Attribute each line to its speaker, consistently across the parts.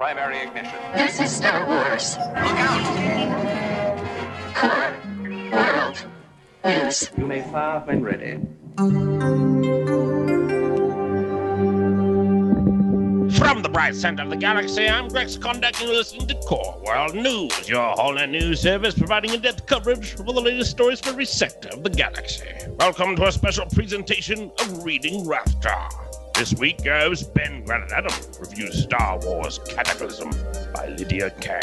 Speaker 1: primary ignition.
Speaker 2: This is Star Wars.
Speaker 1: Look out!
Speaker 2: Core World News.
Speaker 3: You may fire when ready.
Speaker 4: From the bright center of the galaxy, I'm Grex Conduct, and you're listening to Core World News, your whole news service providing in-depth coverage of all the latest stories for every sector of the galaxy. Welcome to a special presentation of Reading Raftar. This week, goes Ben Granite Adam reviews Star Wars Cataclysm by Lydia Kang.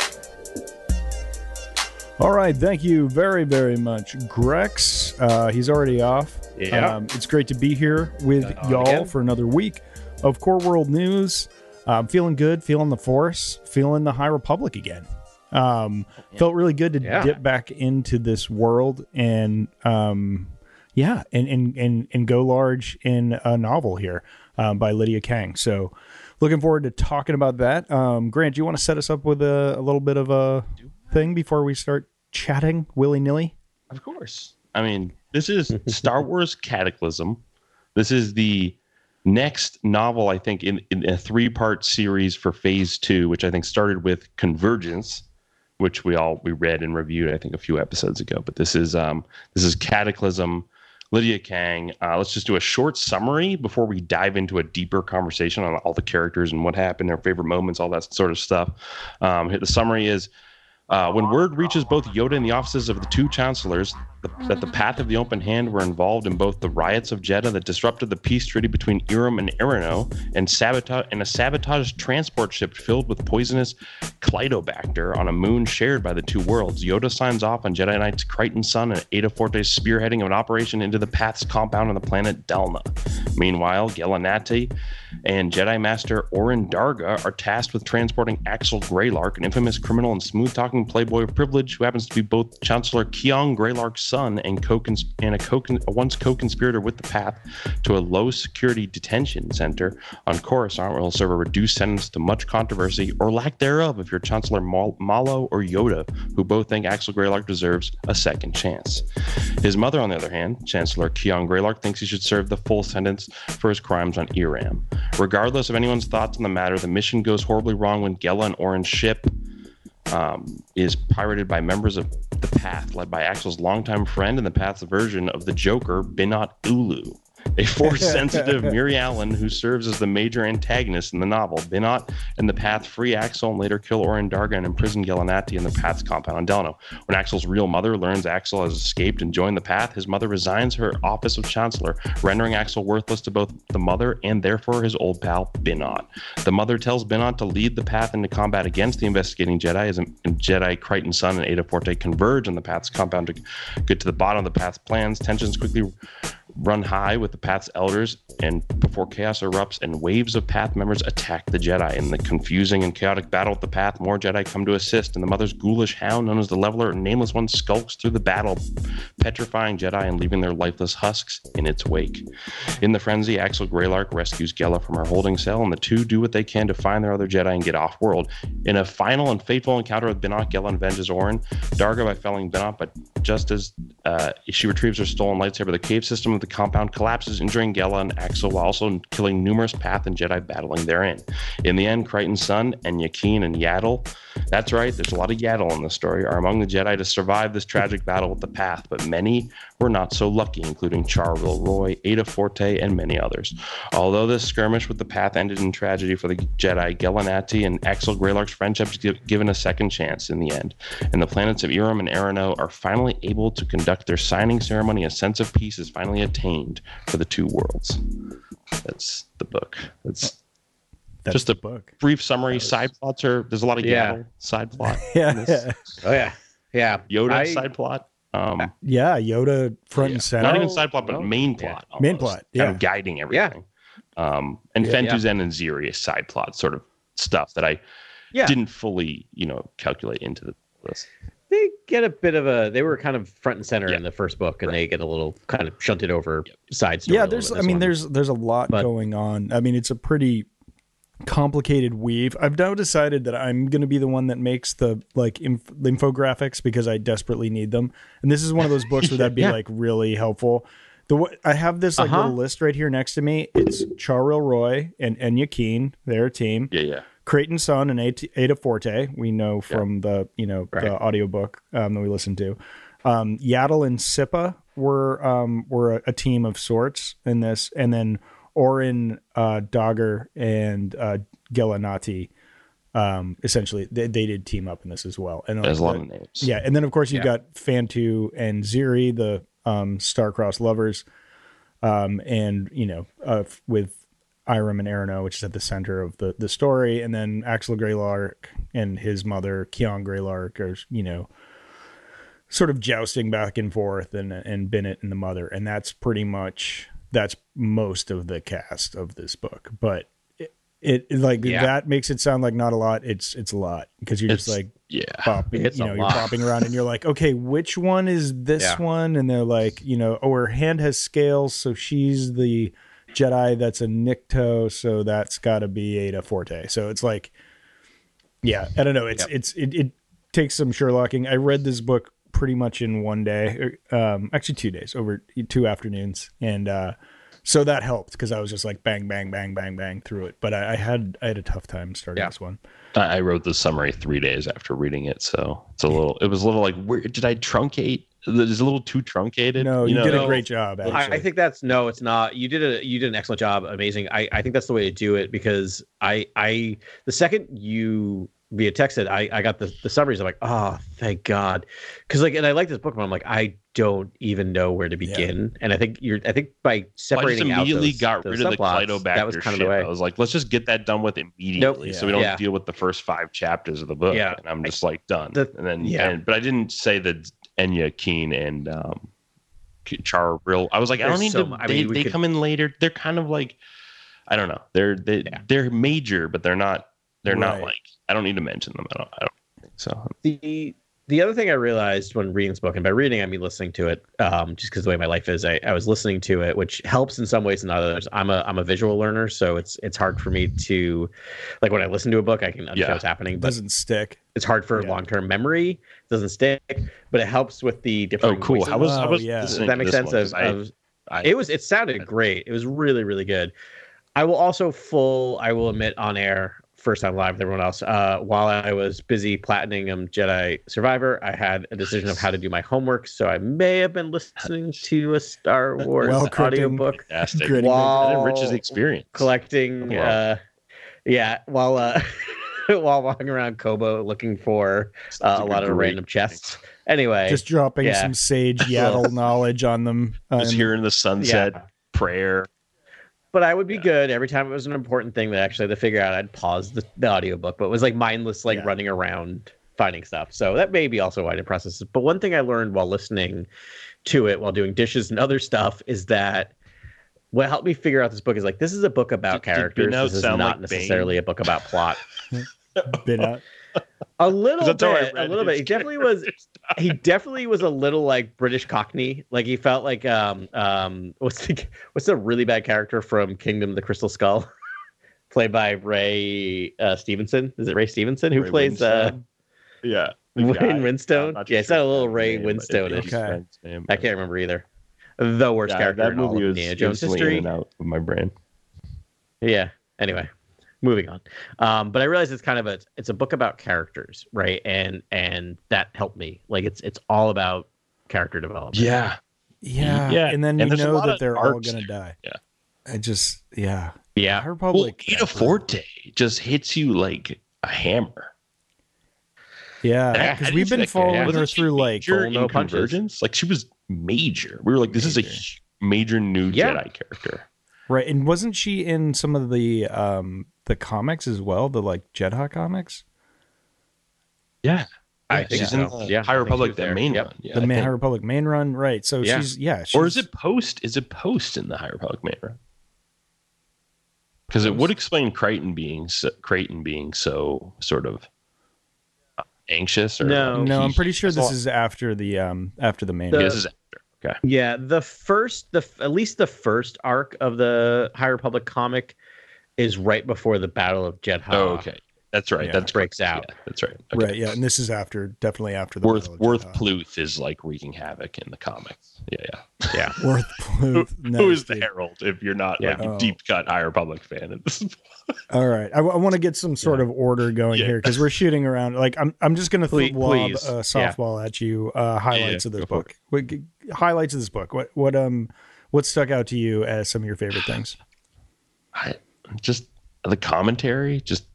Speaker 5: All right, thank you very, very much, Grex. Uh, he's already off.
Speaker 3: Yeah.
Speaker 5: Um, it's great to be here with y'all
Speaker 3: again.
Speaker 5: for another week of Core World News. I'm feeling good, feeling the Force, feeling the High Republic again. Um, Felt really good to
Speaker 3: Yeah.
Speaker 5: dip back into this world and, um, yeah, and, and and and go large in a novel here um, by Lydia Kang. So, looking forward to talking about that. Um, Grant, do you want to set us up with a, a little bit of a thing before we start chatting willy nilly?
Speaker 6: Of course. I mean, this is Star Wars Cataclysm. This is the next novel, I think, in, in a three part series for phase two, which I think started with Convergence, which we all we read and reviewed, I think, a few episodes ago. But this is um this is Cataclysm. Lydia Kang. Uh, let's just do a short summary before we dive into a deeper conversation on all the characters and what happened, their favorite moments, all that sort of stuff. Um, the summary is uh, when word reaches both Yoda and the offices of the two chancellors the, that the Path of the Open Hand were involved in both the riots of Jedha that disrupted the peace treaty between Eiram and E'ronoh, and sabotage and a sabotaged transport ship filled with poisonous Clydobacter on a moon shared by the two worlds, Yoda signs off on Jedi Knight's Creighton Sun and Aida Forte's spearheading of an operation into the Path's compound on the planet Dalna. Meanwhile, Gella Nattai and Jedi Master Orin Darga are tasked with transporting Axel Greylark, an infamous criminal and smooth-talking playboy of privilege who happens to be both Chancellor Kyong Greylark's son and, co-cons- and a, co- a once co-conspirator with the Path, to a low-security detention center on Coruscant, where he'll serve a reduced sentence to much controversy or lack thereof if you're Chancellor Mal- Malo or Yoda, who both think Axel Greylark deserves a second chance. His mother, on the other hand, Chancellor Kyong Greylark, thinks he should serve the full sentence for his crimes on Eiram. Regardless of anyone's thoughts on the matter, the mission goes horribly wrong when Gella and Oren's ship um, is pirated by members of the Path, led by Axel's longtime friend and the Path's version of the Joker, Binot Ulu. A force-sensitive Mirialan who serves as the major antagonist in the novel. Binot and the Path free Axel and later kill Oren Darga and imprison Gella Nattai in the Path's compound on Dalna. When Axel's real mother learns Axel has escaped and joined the Path, his mother resigns her office of Chancellor, rendering Axel worthless to both the mother and therefore his old pal Binot. The mother tells Binot to lead the Path into combat against the investigating Jedi as Jedi Creighton's son and Aida Forte converge on the Path's compound to get to the bottom of the Path's plans. Tensions quickly run high with the Path's elders, and before chaos erupts and waves of Path members attack the Jedi. In the confusing and chaotic battle with the Path, more Jedi come to assist, and the Mother's ghoulish hound, known as the Leveler, Nameless One, skulks through the battle, petrifying Jedi and leaving their lifeless husks in its wake. In the frenzy, Axel Greylark rescues Gella from her holding cell, and the two do what they can to find their other Jedi and get off world. In a final and fateful encounter with Binot, Gella avenges Orin, Darga by felling Binot, but just as uh, she retrieves her stolen lightsaber, the cave system of the compound collapses, injuring Gella and Axel while also killing numerous Path and Jedi battling therein. In the end, Creighton's son and Yakeen and Yaddle, that's right, there's a lot of Yaddle in the story, are among the Jedi to survive this tragic battle with the Path, but many were not so lucky, including Charville Roy, Aida Forte, and many others. Although this skirmish with the Path ended in tragedy for the Jedi, Gella Nattai and Axel Greylark's friendship is given a second chance in the end, and the planets of Eiram and E'ronoh are finally able to conduct their signing ceremony. A sense of peace is finally attained for the two worlds. That's the book. That's
Speaker 5: That's
Speaker 6: Just a
Speaker 5: book.
Speaker 6: brief summary. Side plots are there's a lot of
Speaker 3: Yeah.
Speaker 6: Yaddle side plot.
Speaker 5: Yeah,
Speaker 6: in.
Speaker 3: Oh yeah, yeah.
Speaker 6: Yoda
Speaker 3: I-
Speaker 6: side plot. Um,
Speaker 5: yeah. Yoda front
Speaker 6: yeah.
Speaker 5: and center.
Speaker 6: Not even side plot, but
Speaker 3: no.
Speaker 6: main
Speaker 3: Yeah.
Speaker 6: plot.
Speaker 5: Main
Speaker 6: almost,
Speaker 5: plot,
Speaker 6: kind
Speaker 5: yeah.
Speaker 6: of guiding everything. Yeah. Um, and
Speaker 3: Yeah,
Speaker 6: Phan-tu Zenn and Xiri side plot sort of stuff that I
Speaker 3: Yeah.
Speaker 6: didn't fully, you know, calculate into the list.
Speaker 3: They get a bit of a. They were kind of front and center
Speaker 6: Yeah.
Speaker 3: in the first book, and
Speaker 6: Right.
Speaker 3: they get a little kind of shunted over side story.
Speaker 5: yeah there's i mean
Speaker 3: one.
Speaker 5: there's there's a lot
Speaker 3: But-
Speaker 5: going on i mean it's a pretty complicated weave i've now decided that i'm going to be the one that makes the like inf- infographics because i desperately need them and this is one of those books where that'd be
Speaker 3: Yeah.
Speaker 5: like really helpful the wa- i have this like
Speaker 3: Uh-huh.
Speaker 5: little list right here next to me it's charil roy and enya keen their team
Speaker 6: Yeah, yeah.
Speaker 5: Creighton's son and Aida Forte, we know from the you know
Speaker 3: Right.
Speaker 5: the audiobook um, that we listened to. Um, Yaddle and Sippa were um, were a, a team of sorts in this, and then Orin uh, Darga and uh, Gella Nattai, um, essentially they, they did team up in this as well. And
Speaker 6: There's a lot of names.
Speaker 5: yeah, and then of course you've
Speaker 3: Yeah.
Speaker 5: got Phan-tu and Xiri, the um, star-crossed lovers, um, and you know, uh, with Eiram and E'ronoh, which is at the center of the the story, and then Axel Greylark and his mother Kyong Greylark are you know, sort of jousting back and forth, and and Bennett and the mother, and that's pretty much that's most of the cast of this book, but. It, it like
Speaker 3: Yeah.
Speaker 5: that makes it sound like not a lot. It's it's a lot because you're just like
Speaker 6: Yeah.
Speaker 5: bopping,
Speaker 3: It's
Speaker 5: you know, you're
Speaker 3: lot.
Speaker 5: bopping around and you're like, okay, which one is this
Speaker 3: Yeah.
Speaker 5: one? And they're like, you know, oh, her hand has scales, so she's the Jedi that's a Nikto, so that's got to be Aida Forte. So it's like, yeah, I don't know. It's
Speaker 3: Yep.
Speaker 5: it's it, it takes some Sherlocking. I read this book pretty much in one day, um, actually two days, over two afternoons, and uh, so that helped because I was just like bang, bang, bang, bang, bang through it. But I, I had I had a tough time starting
Speaker 3: Yeah.
Speaker 5: this one.
Speaker 6: I I wrote the summary three days after reading it, so it's a little. It was a little like, where did I truncate? It's a little too truncated.
Speaker 5: No, you,
Speaker 6: know?
Speaker 5: did a great job.
Speaker 3: I, I think that's no, it's not. You did a you did an excellent job, amazing. I, I think that's the way to do it because I I the second you via texted, I I got the the summaries. I'm like, oh, thank God, because like, and I like this book, but I'm like, I don't even know where to begin. And I think you're, I think by
Speaker 6: Well,
Speaker 3: separating out
Speaker 6: immediately
Speaker 3: those,
Speaker 6: got
Speaker 3: those
Speaker 6: rid of the
Speaker 3: subplots,
Speaker 6: Clytobacter
Speaker 3: that was kind of the way.
Speaker 6: I was like, let's just get that done with immediately, so we don't
Speaker 3: Yeah.
Speaker 6: deal with the first five chapters of the book.
Speaker 3: Yeah.
Speaker 6: and I'm just like done.
Speaker 3: The-
Speaker 6: and then
Speaker 3: yeah.
Speaker 6: and, but I didn't say that Enya Keen and um, Char real. I was like, I don't
Speaker 3: There's
Speaker 6: need
Speaker 3: so
Speaker 6: to.
Speaker 3: I
Speaker 6: they
Speaker 3: mean, we
Speaker 6: they
Speaker 3: could-
Speaker 6: come in later. They're kind of like, I don't know. They're they
Speaker 3: Yeah.
Speaker 6: they're major, but they're not. They're not like. I don't need to mention them. I don't. I don't think so.
Speaker 3: the the other thing I realized when reading this book, and by reading I mean listening to it, um, just because the way my life is, I, I was listening to it, which helps in some ways and not others. I'm a I'm a visual learner, so it's it's hard for me to, like when I listen to a book, I can understand
Speaker 6: Yeah.
Speaker 3: what's happening,
Speaker 5: It
Speaker 3: but
Speaker 5: doesn't stick.
Speaker 3: it's hard for
Speaker 5: Yeah.
Speaker 3: long term memory. It doesn't stick, but it helps with the different.
Speaker 6: Oh, cool.
Speaker 3: voices.
Speaker 6: How was?
Speaker 5: Oh,
Speaker 6: how was
Speaker 5: yeah.
Speaker 3: Does that
Speaker 6: to
Speaker 3: make sense?
Speaker 6: one?
Speaker 3: Of,
Speaker 6: 'Cause I-
Speaker 3: of
Speaker 6: I-
Speaker 3: it was it sounded great. It was really really good. I will also full I will admit on air first time live with everyone else. Uh, while I was busy platinum Jedi Survivor, I had a decision of how to do my homework, so I may have been listening to a Star Wars
Speaker 5: Well, Creighton.
Speaker 3: audiobook
Speaker 6: fantastic.
Speaker 5: Gritty.
Speaker 3: while
Speaker 6: That enriches the experience.
Speaker 3: collecting
Speaker 6: Wow.
Speaker 3: uh yeah while uh while walking around Koboh looking for uh, a lot of random chests anyway
Speaker 5: Just dropping
Speaker 3: yeah.
Speaker 5: some sage Yaddle knowledge on them. Uh,
Speaker 6: Just
Speaker 5: and-
Speaker 6: hearing the sunset
Speaker 3: yeah
Speaker 6: prayer.
Speaker 3: But i would be
Speaker 6: Yeah.
Speaker 3: good every time it was an important thing that actually had to figure out i'd pause the, the audiobook but it was like mindless like
Speaker 5: Yeah.
Speaker 3: running around finding stuff so that may be also why i didn't process it but one thing i learned while listening to it while doing dishes and other stuff is that what helped me figure out this book is like this is a book about
Speaker 6: Did- did
Speaker 3: characters
Speaker 6: Binow
Speaker 3: this is not
Speaker 6: like Bane?
Speaker 3: necessarily a book about plot
Speaker 5: been out.
Speaker 3: A little
Speaker 6: That's how I
Speaker 3: bit, a little bit. He definitely was. He definitely was a little like British Cockney. Like he felt like um um what's the what's the really bad character from Kingdom of the Crystal Skull, played by Ray uh, Stevenson. Is it Ray Stevenson who
Speaker 6: Ray
Speaker 3: plays uh
Speaker 6: yeah. the
Speaker 3: Wayne. Winstone?
Speaker 6: I'm not
Speaker 3: Yeah, it's not a little Ray Winstone-ish.
Speaker 6: it's his
Speaker 5: Okay.
Speaker 6: name,
Speaker 3: I can't remember either. The worst
Speaker 6: Yeah,
Speaker 3: character
Speaker 6: that
Speaker 3: in all
Speaker 6: movie
Speaker 3: of
Speaker 6: was
Speaker 3: Indiana Jones history.
Speaker 6: out of my brain.
Speaker 3: Yeah. Anyway, moving on. Um, but I realized it's kind of a it's a book about characters, right? And and that helped me. Like it's it's all about character development.
Speaker 6: Yeah.
Speaker 5: Yeah.
Speaker 6: Yeah,
Speaker 5: And then
Speaker 6: and
Speaker 5: you know that they're all going to
Speaker 6: there.
Speaker 5: die.
Speaker 6: Yeah.
Speaker 5: I just, yeah.
Speaker 3: Yeah.
Speaker 5: High
Speaker 6: Well,
Speaker 5: Republic.
Speaker 6: Aida Forte just hits you like a hammer.
Speaker 5: Yeah.
Speaker 3: Yeah,
Speaker 5: Because we've been following
Speaker 3: Yeah.
Speaker 5: her through like,
Speaker 3: no.
Speaker 6: Convergence? Like she was major. We were like, this is a
Speaker 5: Major.
Speaker 6: major new
Speaker 3: Yeah.
Speaker 6: Jedi character.
Speaker 5: right. And wasn't she in some of the, um, the comics as well? The like Jedi comics?
Speaker 6: Yeah.
Speaker 3: I think
Speaker 6: she's
Speaker 3: so.
Speaker 6: in the
Speaker 3: Yeah,
Speaker 6: High Republic, the
Speaker 3: there.
Speaker 6: main
Speaker 3: Yep.
Speaker 6: one. Yeah,
Speaker 5: the
Speaker 6: I
Speaker 5: Man
Speaker 6: think.
Speaker 5: High Republic main run. Right. So
Speaker 3: Yeah.
Speaker 5: she's, yeah. She's,
Speaker 6: or is it post? Is it post in the High Republic main run? Because it would explain Creighton being so, Creighton being so sort of uh, anxious. Or
Speaker 3: No.
Speaker 5: No, I'm pretty sure this is after the, um, after the main
Speaker 3: The-
Speaker 5: run.
Speaker 6: This is after. Okay.
Speaker 3: Yeah, the first, the at least the first arc of the High Republic comic is right before the Battle of Jedha.
Speaker 6: Oh, okay. That's right.
Speaker 5: Yeah.
Speaker 6: That's
Speaker 3: breaks out.
Speaker 6: Yeah, that's right. Okay.
Speaker 5: Right. Yeah. And this is after, definitely after the
Speaker 6: Worth
Speaker 5: Battle of
Speaker 6: Worth Pluth is like wreaking havoc in the comics. Yeah, yeah.
Speaker 3: Yeah.
Speaker 5: Worth Pluth.
Speaker 6: Who
Speaker 5: Nice,
Speaker 6: is the. Herald if you're not
Speaker 3: Yeah.
Speaker 6: like a
Speaker 5: Oh.
Speaker 6: deep cut High Republic fan? at this point?
Speaker 5: All right, I, want to get some sort of order going
Speaker 6: Yeah.
Speaker 5: here because we're shooting around. Like I'm, I'm just gonna
Speaker 3: Please-
Speaker 5: lob a softball at you. Uh, highlights
Speaker 6: Yeah,
Speaker 5: of this
Speaker 6: go
Speaker 5: book. What, g- highlights of this book. What, what, um, what stuck out to you as some of your favorite things?
Speaker 6: I just the commentary, just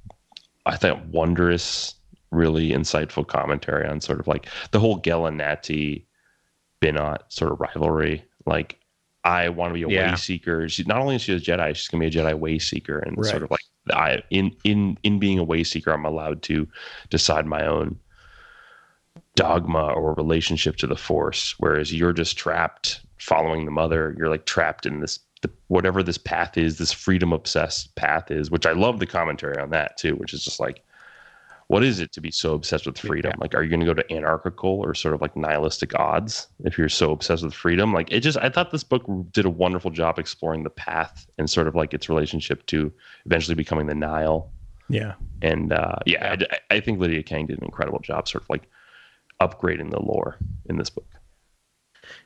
Speaker 6: I thought wondrous, really insightful commentary on sort of like the whole Gella Nattai Binot sort of rivalry. Like I want to be a
Speaker 3: Yeah.
Speaker 6: way seeker. She not only is she a Jedi, she's gonna be a Jedi way seeker, and
Speaker 5: Right.
Speaker 6: sort of like I in in in being a way seeker, I'm allowed to decide my own dogma or relationship to the Force. Whereas you're just trapped following the mother. You're like trapped in this the, whatever this path is, this freedom obsessed path is, which I love the commentary on that too, which is just like, what is it to be so obsessed with freedom? Like, are you going to go to anarchical or sort of like nihilistic odds if you're so obsessed with freedom? Like, it just, I thought this book did a wonderful job exploring the path and sort of like its relationship to eventually becoming the Nihil.
Speaker 5: Yeah,
Speaker 6: And uh, yeah, I, I think Lydia Kang did an incredible job sort of like upgrading the lore in this book.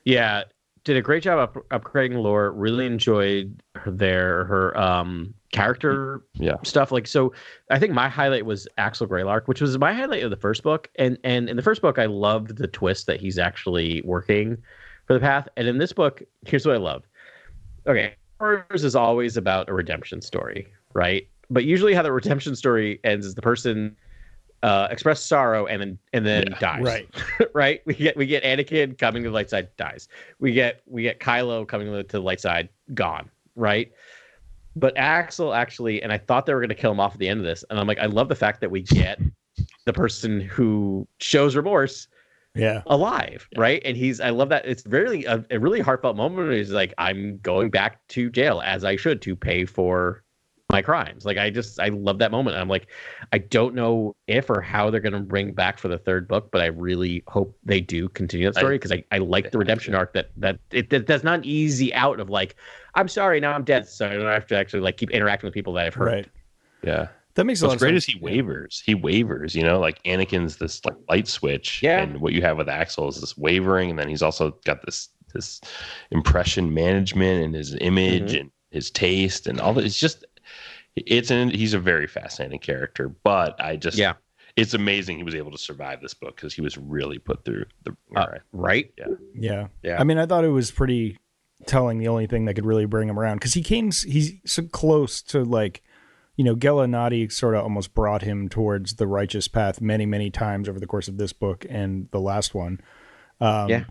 Speaker 3: Yeah, did a great job up, upgrading lore. Really enjoyed her their her um character
Speaker 6: Yeah.
Speaker 3: stuff. Like so, I think my highlight was Axel Greylark, which was my highlight of the first book. And and in the first book, I loved the twist that he's actually working for the path. And in this book, here's what I love. Okay, Wars is always about a redemption story, right? But usually, how the redemption story ends is the person uh, express sorrow and then and then
Speaker 6: Yeah,
Speaker 3: dies.
Speaker 5: right.
Speaker 3: right? We get we get Anakin coming to the light side, dies. We get we get Kylo coming to the light side, gone. Right? But Axel actually, and I thought they were going to kill him off at the end of this, and I'm like, I love the fact that we get the person who shows remorse
Speaker 5: yeah,
Speaker 3: alive, right? And he's I love that it's really a, a really heartfelt moment. He's like, I'm going back to jail as I should to pay for my crimes. Like I just I love that moment. I'm like, I don't know if or how they're gonna bring back for the third book, but I really hope they do continue that story because I, I like the redemption arc that that it that, that's not easy out of like, I'm sorry, now I'm dead, so I don't have to actually like keep interacting with people that I've hurt.
Speaker 5: right.
Speaker 6: Yeah.
Speaker 5: That makes a lot
Speaker 6: What's
Speaker 5: of
Speaker 6: great
Speaker 5: sense.
Speaker 6: is he wavers. He wavers, you know, like Anakin's this like light switch.
Speaker 3: Yeah.
Speaker 6: And what you have with Axel is this wavering, and then he's also got this this impression management and his image
Speaker 3: Mm-hmm.
Speaker 6: and his taste and all that. It's just it's an he's a very fascinating character. But I just
Speaker 3: Yeah.
Speaker 6: it's amazing he was able to survive this book because he was really put through the
Speaker 3: Uh,
Speaker 6: all right.
Speaker 3: right?
Speaker 5: Yeah.
Speaker 3: Yeah.
Speaker 5: I mean, I thought it was pretty telling. The only thing that could really bring him around because he came, he's so close to like, you know, Gella Nattai sort of almost brought him towards the righteous path many, many times over the course of this book and the last one. Um,
Speaker 3: Yeah.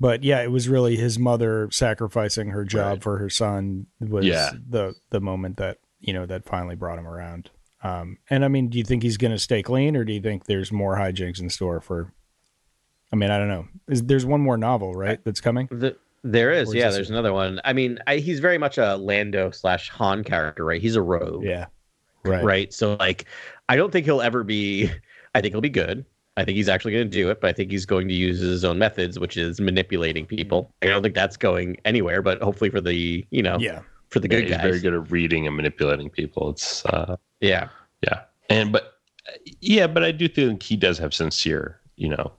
Speaker 5: But yeah, it was really his mother sacrificing her job
Speaker 6: Right.
Speaker 5: for her son was
Speaker 6: Yeah.
Speaker 5: the the moment that you know that finally brought him around. Um, and I mean, do you think he's going to stay clean, or do you think there's more hijinks in store for? I mean, I don't know. Is, there's one more novel, right? That's coming.
Speaker 3: The, there is,
Speaker 5: is
Speaker 3: yeah. There's
Speaker 5: it?
Speaker 3: another one. I mean, I, he's very much a Lando slash Han character, right? He's a rogue,
Speaker 5: Yeah. Right.
Speaker 3: right? So like, I don't think he'll ever be. I think he'll be good. I think he's actually going to do it, but I think he's going to use his own methods, which is manipulating people. I don't think that's going anywhere, but hopefully for the you know
Speaker 5: Yeah.
Speaker 3: For the
Speaker 6: Yeah,
Speaker 3: good
Speaker 6: he's
Speaker 3: guys.
Speaker 6: very good at reading and manipulating people. It's uh
Speaker 3: Yeah,
Speaker 6: yeah. And but yeah, but I do think he does have sincere, you know,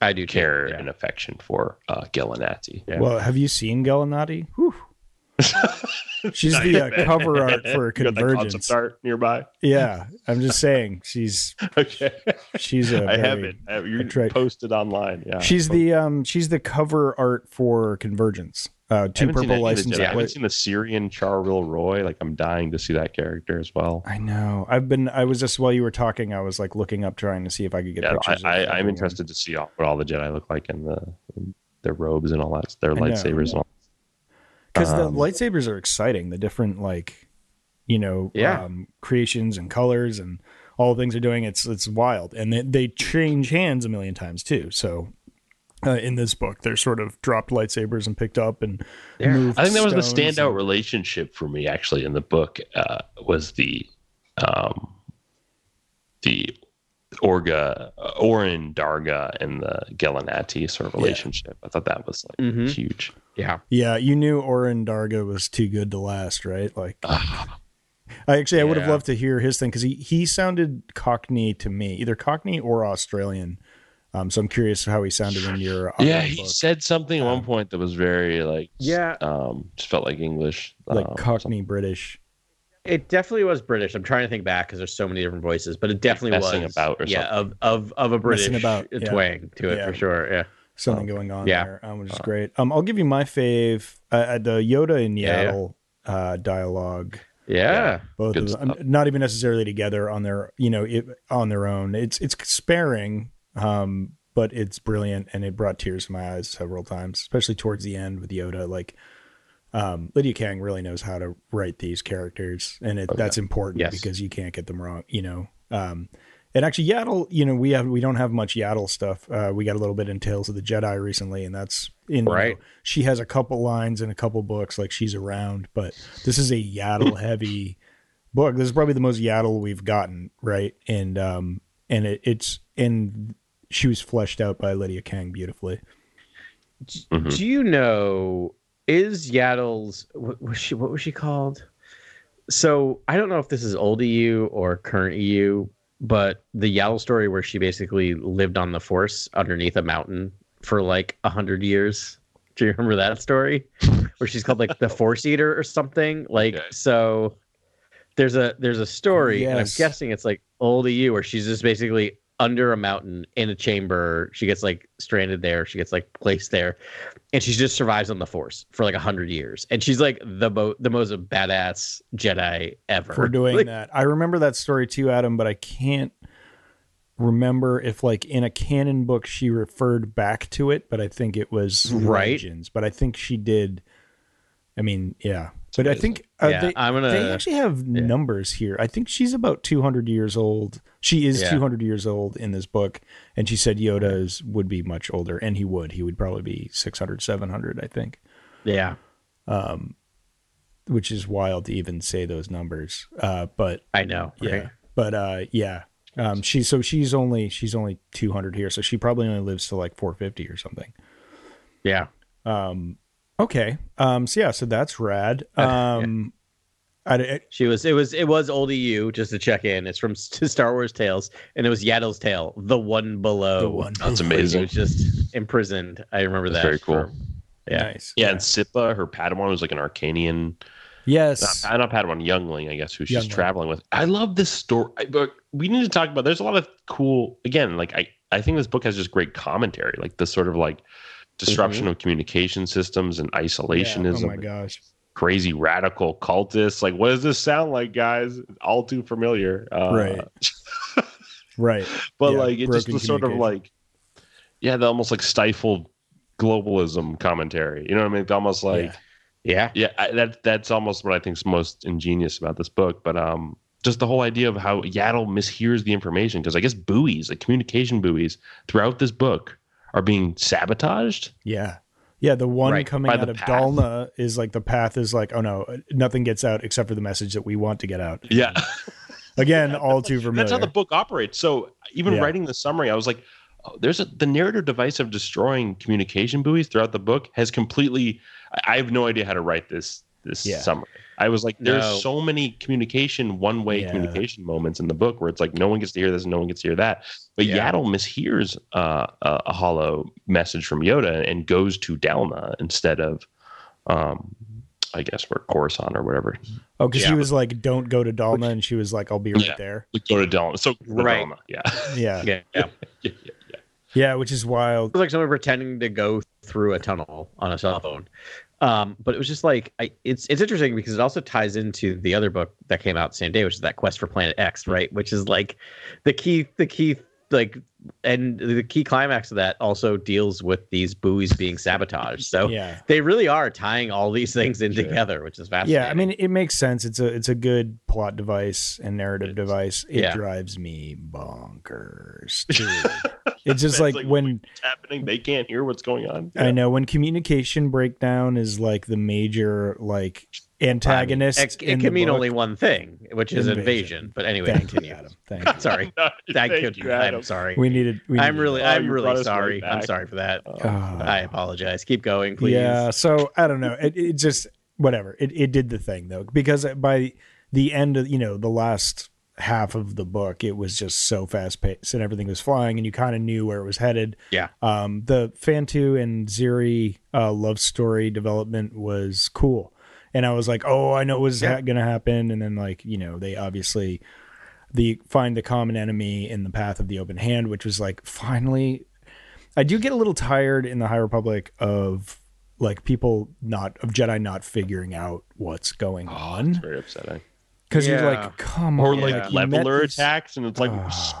Speaker 3: I do too.
Speaker 6: care
Speaker 3: Yeah.
Speaker 6: and affection for uh, Gella Nattai.
Speaker 3: Yeah.
Speaker 5: Well, have you seen Gella Nattai? Whew. She's the uh, cover art for
Speaker 6: You got
Speaker 5: Convergence.
Speaker 6: art nearby.
Speaker 5: Yeah, I'm just saying she's
Speaker 6: Okay,
Speaker 5: she's a
Speaker 6: I have it. I have, you
Speaker 5: attract-
Speaker 6: posted online. Yeah,
Speaker 5: She's the um she's the cover art for Convergence. Uh, two purple
Speaker 6: the
Speaker 5: license.
Speaker 6: I haven't seen the Syrian Charville Roy. Like I'm dying to see that character as well.
Speaker 5: I know. I've been. I was just while you were talking. I was like looking up, trying to see if I could get
Speaker 6: Yeah, I,
Speaker 5: pictures. of
Speaker 6: I, I'm interested to see all, what all the Jedi look like in the their robes and all that, their
Speaker 5: I know.
Speaker 6: lightsabers and all.
Speaker 5: because the
Speaker 6: Um,
Speaker 5: lightsabers are exciting. The different like, you know,
Speaker 3: Yeah.
Speaker 5: um, creations and colors and all the things they're doing. It's it's wild, and they, they change hands a million times too. So. Uh, in this book, they're sort of dropped lightsabers and picked up and
Speaker 3: Yeah.
Speaker 5: moved.
Speaker 6: I think that was the standout
Speaker 5: and-
Speaker 6: relationship for me actually in the book uh, was the um, the Orga, uh, Orin Darga, and the Gella Nattai sort of
Speaker 5: Yeah.
Speaker 6: relationship. I thought that was like
Speaker 3: Mhm.
Speaker 6: huge.
Speaker 3: Yeah,
Speaker 5: Yeah, you knew Orin Darga was too good to last, right? Like, I actually I would have loved to hear his thing because he he sounded Cockney to me, either Cockney or Australian. Um, so I'm curious how he sounded in your
Speaker 6: Yeah, he
Speaker 5: book.
Speaker 6: said something at one point that was very like
Speaker 3: Yeah.
Speaker 6: um, just felt like English,
Speaker 5: like
Speaker 6: um,
Speaker 5: Cockney British.
Speaker 3: It definitely was British. I'm trying to think back because there's so many different voices, but it definitely
Speaker 6: messing
Speaker 3: was
Speaker 6: about or
Speaker 3: yeah of of of a British
Speaker 5: Messing about, yeah.
Speaker 3: twang to it
Speaker 5: Yeah.
Speaker 3: for sure. Yeah.
Speaker 5: something going on
Speaker 3: yeah.
Speaker 5: there, um, which is great. Um, I'll give you my fave, uh, uh, the Yoda and
Speaker 3: Yeah, yeah.
Speaker 5: Yaddle uh, dialogue.
Speaker 3: Yeah.
Speaker 5: Both
Speaker 6: Good
Speaker 5: of them,
Speaker 6: stuff.
Speaker 5: not even necessarily together on their, you know, it, on their own. It's it's sparing, um, but it's brilliant, and it brought tears to my eyes several times, especially towards the end with Yoda. Like, um, Lydia Kang really knows how to write these characters, and it, that's important
Speaker 3: Yes.
Speaker 5: because you can't get them wrong. You know, um, and actually Yaddle, you know, we have we don't have much Yaddle stuff. Uh, we got a little bit in Tales of the Jedi recently, and that's in you know,
Speaker 3: Right.
Speaker 5: she has a couple lines in a couple books, like she's around, but this is a Yaddle heavy book. This is probably the most Yaddle we've gotten, right? And um, and it, it's and she was fleshed out by Lydia Kang beautifully.
Speaker 6: Mhm.
Speaker 3: Do you know is Yaddle's what was she what was she called? So I don't know if this is old EU or current EU, but the Yaddle story where she basically lived on the force underneath a mountain for like a hundred years. Do you remember that story? Where she's called like the Force Eater or something? Like
Speaker 6: Okay.
Speaker 3: so there's a there's a story, and I'm guessing it's like old EU where she's just basically under a mountain in a chamber. She gets like stranded there. She gets like placed there, and she just survives on the Force for like a hundred years. And she's like the mo- the most badass Jedi ever.
Speaker 5: for doing
Speaker 3: Like,
Speaker 5: that. I remember that story too, Adam, but I can't remember if like in a canon book she referred back to it, but I think it was
Speaker 3: Right.
Speaker 5: Legends. But I think she did. I mean, yeah. But I think uh,
Speaker 3: Yeah,
Speaker 5: they,
Speaker 3: I'm gonna-
Speaker 5: they actually have numbers here. I think she's about 200 years old. She is
Speaker 3: Yeah.
Speaker 5: 200 years old in this book, and she said Yoda's would be much older, and he would. He would probably be 600, 700, I think.
Speaker 3: Yeah, Um,
Speaker 5: Which is wild to even say those numbers. Uh, but
Speaker 3: I know.
Speaker 5: yeah
Speaker 3: right?
Speaker 5: but uh yeah um she's so she's only she's only 200 here so she probably only lives to like 450 or something
Speaker 3: Yeah.
Speaker 5: Okay um so yeah so that's rad um I, it-
Speaker 3: She was. It was. It was old EU. Just to check in. It's from Star Wars Tales, and it was Yaddle's tale, the one below.
Speaker 5: The one
Speaker 6: That's amazing.
Speaker 3: It was just imprisoned. I remember
Speaker 6: That's
Speaker 3: that.
Speaker 6: very cool.
Speaker 3: for- yeah.
Speaker 5: nice
Speaker 6: Yeah, and Sippa, her Padawan was like an Arkanian,
Speaker 5: yes
Speaker 6: not, not Padawan, youngling, I guess, who she's
Speaker 5: Youngling.
Speaker 6: traveling with. I love this story, but we need to talk about. There's a lot of cool. Again, like I, I think this book has just great commentary, like this sort of like disruption of communication systems and
Speaker 5: Yeah,
Speaker 6: isolationism.
Speaker 5: oh my gosh
Speaker 6: crazy radical cultists. Like, what does this sound like, guys? All too familiar. Uh,
Speaker 5: Right. right
Speaker 6: But
Speaker 5: Yeah,
Speaker 6: like, it just
Speaker 5: broken
Speaker 6: was sort of like, yeah, the almost like stifled globalism commentary. You know what I mean? It's almost like,
Speaker 5: Yeah.
Speaker 3: Yeah.
Speaker 6: yeah, I, that that's almost what I think is most ingenious about this book. But um, just the whole idea of how Yaddle mishears the information because I guess buoys, like communication buoys, throughout this book are being sabotaged.
Speaker 5: yeah yeah the one
Speaker 3: Right,
Speaker 5: coming out of
Speaker 6: path.
Speaker 5: dalna is like the path is like oh no uh, nothing gets out except for the message that we want to get out
Speaker 6: Yeah.
Speaker 5: again all too familiar
Speaker 6: That's how the book operates. So even
Speaker 5: Yeah.
Speaker 6: writing the summary, I was like, oh, there's a the narrative device of destroying communication buoys throughout the book has completely. I, I have no idea how to write this this
Speaker 5: Yeah.
Speaker 6: summary. I was like, there's
Speaker 3: No.
Speaker 6: so many communication one way
Speaker 5: Yeah.
Speaker 6: communication moments in the book where it's like no one gets to hear this and no one gets to hear that. But
Speaker 3: Yeah.
Speaker 6: Yaddle mishears uh, a, a hollow message from Yoda and goes to Dalma instead of. Um, I guess where Coruscant or whatever.
Speaker 5: oh because she
Speaker 3: Yeah.
Speaker 5: was like don't go to dalna and she was like i'll be right
Speaker 6: Yeah.
Speaker 5: there
Speaker 6: We go to Dalma. So
Speaker 3: Right.
Speaker 6: Dalna, yeah.
Speaker 5: yeah
Speaker 3: Yeah. Yeah.
Speaker 6: yeah, yeah, yeah.
Speaker 5: yeah which is wild
Speaker 3: It was like someone pretending to go through a tunnel on a cell phone. Um, but it was just like I, it's it's interesting because it also ties into the other book that came out the same day, which is that Quest for Planet X, right? Which is like the key the key like and the key climax of that also deals with these buoys being sabotaged. So
Speaker 5: yeah
Speaker 3: they really are tying all these things in together, which is fascinating.
Speaker 5: Yeah, I mean it makes sense. It's a it's a good plot device and narrative device. It
Speaker 3: Yeah.
Speaker 5: drives me bonkers. Dude. it's just like,
Speaker 6: like,
Speaker 5: when
Speaker 6: It's happening. They can't hear what's going on.
Speaker 5: I know when communication breakdown is like the major like antagonist.
Speaker 3: it, it
Speaker 5: in the
Speaker 3: can mean
Speaker 5: book.
Speaker 3: only one thing, which is
Speaker 5: Invasion.
Speaker 3: invasion. But anyway,
Speaker 5: Thank
Speaker 3: continue.
Speaker 5: you, Adam. Thank you.
Speaker 3: Sorry, I
Speaker 6: Thank
Speaker 3: couldn't.
Speaker 6: you, Adam.
Speaker 3: I'm sorry.
Speaker 5: We needed. We
Speaker 3: I'm
Speaker 5: needed
Speaker 3: really,
Speaker 6: Oh,
Speaker 3: I'm really sorry. I'm sorry for that.
Speaker 5: Ah.
Speaker 3: I apologize. Keep going, please.
Speaker 5: Yeah. So I don't know. It, it just whatever. It it did the thing though because by the end of you know the last half of the book it was just so fast paced and everything was flying and you kind of knew where it was headed
Speaker 3: Yeah.
Speaker 5: um the Phan-tu and Xiri uh love story development was cool and i was like oh i know what's
Speaker 3: Yeah.
Speaker 5: ha- gonna happen and then like you know they obviously the find the common enemy in the path of the open hand which was like finally i do get a little tired in the high republic of like people not of jedi not figuring out what's going oh, on
Speaker 6: It's very upsetting.
Speaker 5: Because you're like come
Speaker 6: Or
Speaker 5: on
Speaker 6: like
Speaker 3: Yeah.
Speaker 6: leveler
Speaker 5: these-
Speaker 6: attacks, and it's like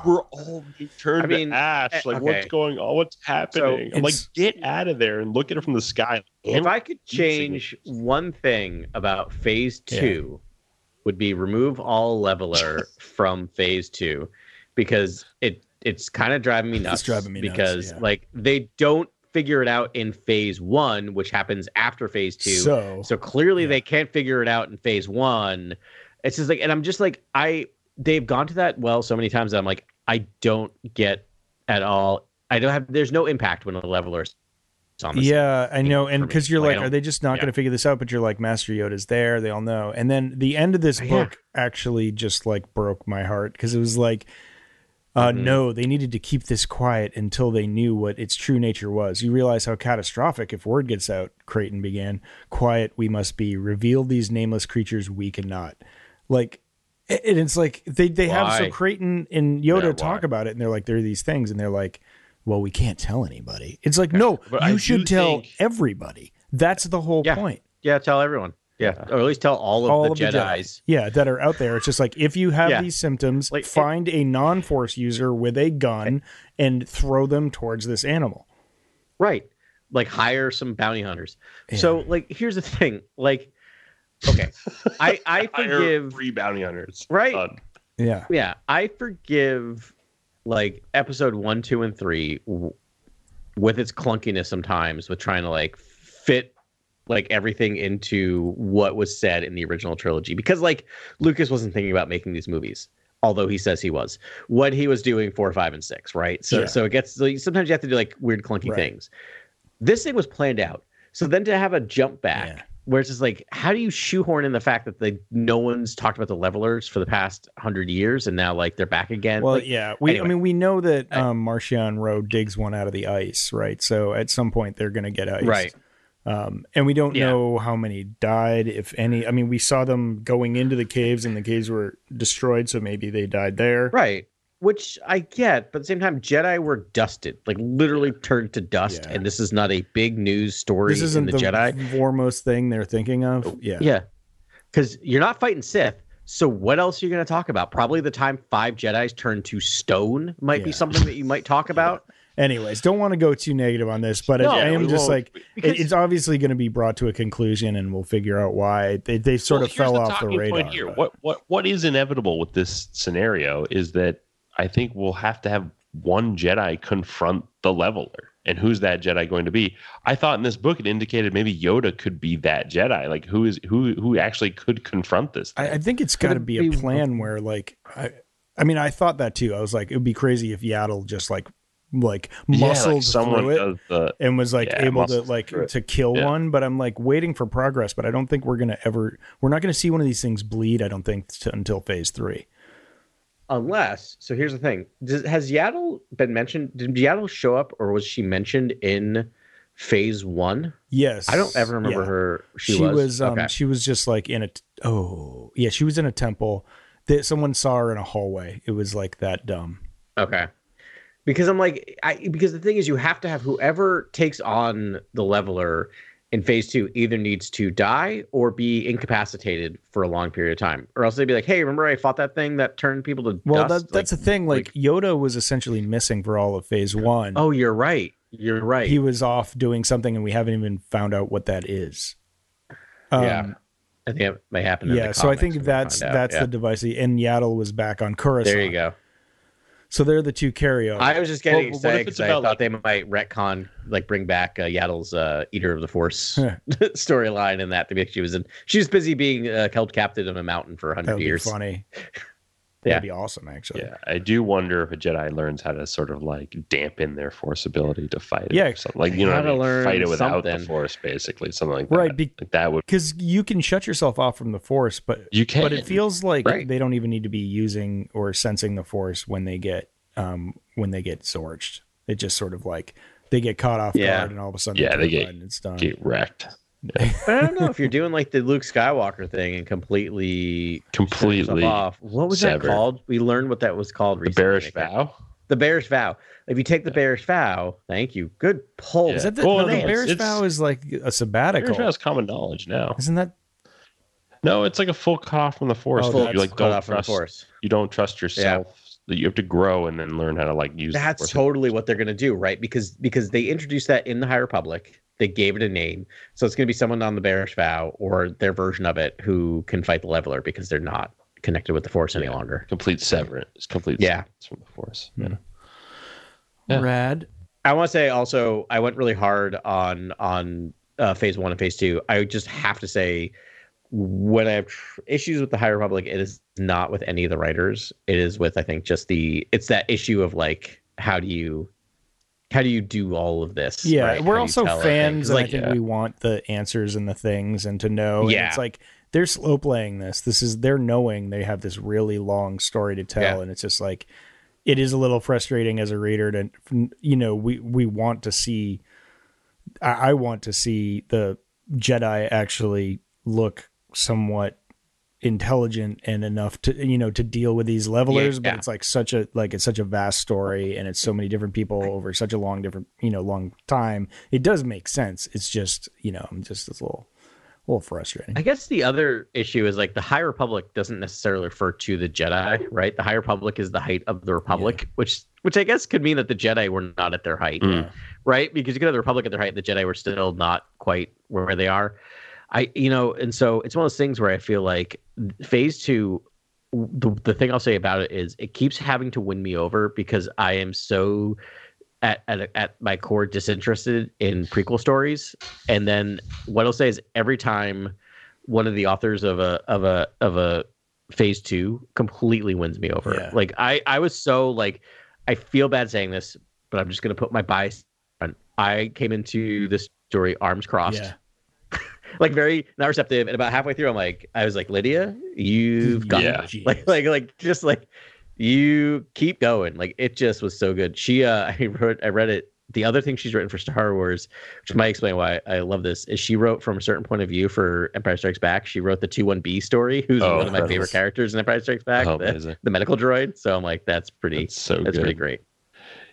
Speaker 6: we're all being turned
Speaker 3: I mean,
Speaker 6: to ash.
Speaker 3: eh,
Speaker 6: Like
Speaker 3: okay.
Speaker 6: what's going on? What's happening? I'm like, get out of there and look at it from the sky.
Speaker 3: if I could change one thing about phase
Speaker 5: Yeah.
Speaker 3: two, would be remove all leveler from phase two, because it it's kind of driving me nuts.
Speaker 5: driving me nuts,
Speaker 3: because
Speaker 5: yeah.
Speaker 3: like they don't figure it out in phase one, which happens after phase two.
Speaker 5: so
Speaker 3: So clearly
Speaker 5: Yeah.
Speaker 3: they can't figure it out in phase one. It's just like, and I'm just like, I they've gone to that well so many times that I'm like, I don't get at all. I don't have. There's no impact when a leveler is on the
Speaker 5: yeah i know and because you're
Speaker 3: Like,
Speaker 5: like are they just not
Speaker 3: yeah.
Speaker 5: going to figure this out but you're like master yoda's there they all know and then the end of this
Speaker 3: Yeah.
Speaker 5: book actually just like broke my heart because it was like uh
Speaker 3: Mhm.
Speaker 5: no they needed to keep this quiet until they knew what its true nature was you realize how catastrophic if word gets out creighton began quiet we must be reveal these nameless creatures we cannot like and it's like they they have so
Speaker 3: Why?
Speaker 5: creighton and yoda
Speaker 6: Yeah,
Speaker 5: talk
Speaker 6: why?
Speaker 5: about it and they're like there are these things and they're like well we can't tell anybody it's like no
Speaker 6: But
Speaker 5: you
Speaker 6: I
Speaker 5: should tell
Speaker 6: think-
Speaker 5: everybody that's the whole
Speaker 3: Yeah.
Speaker 5: point
Speaker 3: Yeah, tell everyone. Yeah, or at least tell all of
Speaker 5: all
Speaker 3: the
Speaker 5: of the
Speaker 3: Jedi's.
Speaker 5: Jedi. Yeah, that are out there. It's just like if you have
Speaker 3: Yeah.
Speaker 5: these symptoms,
Speaker 3: Like, it-
Speaker 5: find a non-force user with a gun and throw them towards this animal.
Speaker 3: Right. Like hire some bounty hunters. So like here's the thing. Like okay. I I forgive
Speaker 6: three bounty hunters.
Speaker 3: Right.
Speaker 6: Done.
Speaker 5: Yeah.
Speaker 3: yeah, I forgive like episode 1, 2 and 3 w- with its clunkiness sometimes with trying to like fit like everything into what was said in the original trilogy because like Lucas wasn't thinking about making these movies although he says he was what he was doing 4 5 and 6 right so
Speaker 5: Yeah.
Speaker 3: so it gets so sometimes you have to do like weird clunky
Speaker 5: Right.
Speaker 3: things this thing was planned out so then to have a jump back
Speaker 5: Yeah.
Speaker 3: Where it's just like how do you shoehorn in the fact that they no one's talked about the levelers for the past 100 years and now like they're back again
Speaker 5: Well,
Speaker 3: Like,
Speaker 5: yeah. We
Speaker 3: anyway.
Speaker 5: I mean we know that um Marchion Ro digs one out of the ice, right? So at some point they're going to get ice.
Speaker 3: right
Speaker 5: Um and we don't
Speaker 3: Yeah.
Speaker 5: know how many died if any. I mean we saw them going into the caves and the caves were destroyed so maybe they died there.
Speaker 3: Right. Which I get, but at the same time, Jedi were dusted, like literally turned to dust,
Speaker 5: Yeah.
Speaker 3: and this is not a big news story
Speaker 5: This isn't
Speaker 3: in the,
Speaker 5: the,
Speaker 3: Jedi.
Speaker 5: foremost thing they're thinking of. Oh, yeah.
Speaker 3: Yeah, because you're not fighting Sith. So what else are you going to talk about? Probably the time five Jedi's turned to stone might be something that you might talk about.
Speaker 5: Anyways, don't want to go too negative on this, but
Speaker 3: No,
Speaker 5: I, I am just like
Speaker 3: Because-
Speaker 5: it's obviously going to be brought to a conclusion, and we'll figure out why they, they sort
Speaker 6: Well,
Speaker 5: of fell
Speaker 6: the
Speaker 5: off the radar.
Speaker 6: here.
Speaker 5: but-
Speaker 6: What what what is inevitable with this scenario is that I think we'll have to have one Jedi confront the leveler. And who's that Jedi going to be? I thought in this book it indicated maybe Yoda could be that Jedi. Like who is who who actually could confront this?
Speaker 5: I,
Speaker 6: thing?
Speaker 5: I think it's got to
Speaker 3: it
Speaker 5: be a
Speaker 3: be-
Speaker 5: plan where, like, I, I mean, I thought that too. I was like, it would be crazy if Yaddle just like, like
Speaker 6: Yeah,
Speaker 5: muscled
Speaker 6: like someone
Speaker 5: through it
Speaker 6: the
Speaker 5: and was like
Speaker 6: Yeah,
Speaker 5: able to like to kill
Speaker 6: Yeah.
Speaker 5: one. But I'm like waiting for progress. But I don't think we're gonna ever. We're not gonna see one of these things bleed. I don't think t- until phase three.
Speaker 3: Unless, so here's the thing: Does, has Yaddle been mentioned? Did Yaddle show up, or was she mentioned in Phase One?
Speaker 5: Yes,
Speaker 3: I don't ever remember
Speaker 5: Yeah.
Speaker 3: her. She,
Speaker 5: she,
Speaker 3: was.
Speaker 5: was, um,
Speaker 3: okay.
Speaker 5: she was just like in a oh yeah she was in a temple that someone saw her in a hallway it was like that dumb
Speaker 3: Okay. Because I'm like, I because the thing is, you have to have whoever takes on the leveler in phase two either needs to die or be incapacitated for a long period of time, or else they'd be like, "Hey, remember I fought that thing that turned people to
Speaker 5: well
Speaker 3: dust?"
Speaker 5: that, that's the thing like, yoda was essentially missing for all of phase one
Speaker 3: oh, you're right. You're right.
Speaker 5: he was off doing something and we haven't even found out what that is
Speaker 3: yeah,
Speaker 5: Um,
Speaker 3: I think it may happen. In
Speaker 5: yeah so i think that's that's
Speaker 3: Yeah.
Speaker 5: the device and yaddle was back on coruscant
Speaker 3: There you go.
Speaker 5: So they're the two carryovers
Speaker 3: I was just getting
Speaker 6: Well,
Speaker 3: excited because I
Speaker 6: about,
Speaker 3: thought they might retcon, like bring back uh, Yaddle's uh, Eater of the Force storyline, and that to be she was in, she was busy being uh, held captive in a mountain for
Speaker 5: that
Speaker 3: hundred
Speaker 5: would be
Speaker 3: years.
Speaker 5: funny
Speaker 3: Yeah.
Speaker 5: That'd be awesome, actually.
Speaker 6: Yeah, I do wonder if a Jedi learns how to sort of like dampen their Force ability to fight. it
Speaker 5: Yeah,
Speaker 6: or something. like you know, what I
Speaker 3: gotta
Speaker 6: mean?
Speaker 3: learn
Speaker 6: fight it without the. Force, basically, something like that.
Speaker 5: Right, be-
Speaker 6: like that would
Speaker 5: Because you can shut yourself off from the Force, but
Speaker 6: you can,
Speaker 5: but it feels like
Speaker 3: Right.
Speaker 5: they don't even need to be using or sensing the Force when they get um when they get sorged. It just sort of like they get caught off
Speaker 3: Yeah.
Speaker 5: guard, and all of a sudden,
Speaker 6: Yeah,
Speaker 5: they
Speaker 6: they
Speaker 5: get
Speaker 6: get-
Speaker 5: and it's done.
Speaker 6: get wrecked
Speaker 3: But I don't know if you're doing like the Luke Skywalker thing and completely
Speaker 6: completely.
Speaker 3: off. What was
Speaker 6: sever.
Speaker 3: that called? We learned what that was called
Speaker 6: The
Speaker 3: recently. Barash
Speaker 6: vow.
Speaker 3: The Barash vow. If you take the Barash vow, thank you. Good pull.
Speaker 6: Yeah.
Speaker 5: Is that the,
Speaker 6: Well,
Speaker 5: no,
Speaker 6: no,
Speaker 5: the
Speaker 6: it's-
Speaker 5: Bear's vow is like a
Speaker 6: Bearish
Speaker 5: sabbatical?
Speaker 6: vow is common knowledge now.
Speaker 5: Isn't that
Speaker 6: No, it's like a full cut off from the Force.
Speaker 5: Oh,
Speaker 6: you
Speaker 5: that's
Speaker 6: like
Speaker 3: cut
Speaker 6: don't
Speaker 3: off from the
Speaker 6: trust.
Speaker 3: force.
Speaker 6: You don't trust yourself. That you have to grow and then learn how to like use. the
Speaker 3: That's
Speaker 6: Force.
Speaker 3: totally what they're gonna do, right? Because because they introduced that in the High Republic. They gave it a name, so it's gonna be someone on the Barash vow or their version of it who can fight the leveler because they're not connected with the force any longer.
Speaker 6: complete severance. It's complete.
Speaker 3: Yeah.
Speaker 6: severance from the Force.
Speaker 5: Hmm.
Speaker 6: Yeah. Yeah.
Speaker 5: rad?
Speaker 3: I want to say also I went really hard on on uh, phase one and phase two. I just have to say when I have tr- issues with the High Republic, it is not with any of the writers. It is with I think just the it's that issue of like how do you how do you do all of this?
Speaker 5: Yeah,
Speaker 3: right?
Speaker 5: We're also
Speaker 3: fans, everything?
Speaker 5: fans,
Speaker 3: 'Cause,
Speaker 5: and I
Speaker 3: Like
Speaker 5: think
Speaker 6: yeah.
Speaker 5: we want the answers and the things and to know. and
Speaker 3: Yeah.
Speaker 5: it's like they're slow playing this. This is they're knowing they have this really long story to tell,
Speaker 3: Yeah.
Speaker 5: and it's just like it is a little frustrating as a reader to you know we we want to see. I, I want to see the Jedi actually look somewhat intelligent and enough to you know to deal with these levelers but
Speaker 3: Yeah.
Speaker 5: it's like such a like it's such a vast story and it's so many different people over such a long different you know long time it does make sense it's just you know i'm just a little a little frustrating
Speaker 3: I guess the other issue is like the High Republic doesn't necessarily refer to the Jedi, right? The High Republic is the height of the Republic, which which I guess could mean that the Jedi were not at their height,
Speaker 6: Mm.
Speaker 3: right? Because you could have the Republic at their height, the Jedi were still not quite where they are. I you know, and so it's one of those things where I feel like Phase Two. The the thing I'll say about it is it keeps having to win me over because I am so at, at at my core disinterested in prequel stories and then what i'll say is every time one of the authors of a of a of a phase two completely wins me over
Speaker 5: Yeah.
Speaker 3: like i i was so like i feel bad saying this but i'm just gonna put my bias on i came into this story arms crossed
Speaker 5: yeah
Speaker 3: like very not receptive. And about halfway through i'm like i was like lydia you've got
Speaker 6: Yeah.
Speaker 3: like like like just like you keep going. Like it just was so good. She uh i wrote i read it. The other thing she's written for star wars which might explain why i love this is she wrote from a certain point of view for empire strikes back. She wrote the 2-1b story who's
Speaker 6: Oh,
Speaker 3: one of my favorite
Speaker 6: is-
Speaker 3: characters in empire strikes back
Speaker 6: Oh,
Speaker 3: the, the medical droid. So i'm like that's pretty
Speaker 6: That's so
Speaker 3: that's
Speaker 6: good.
Speaker 3: pretty great.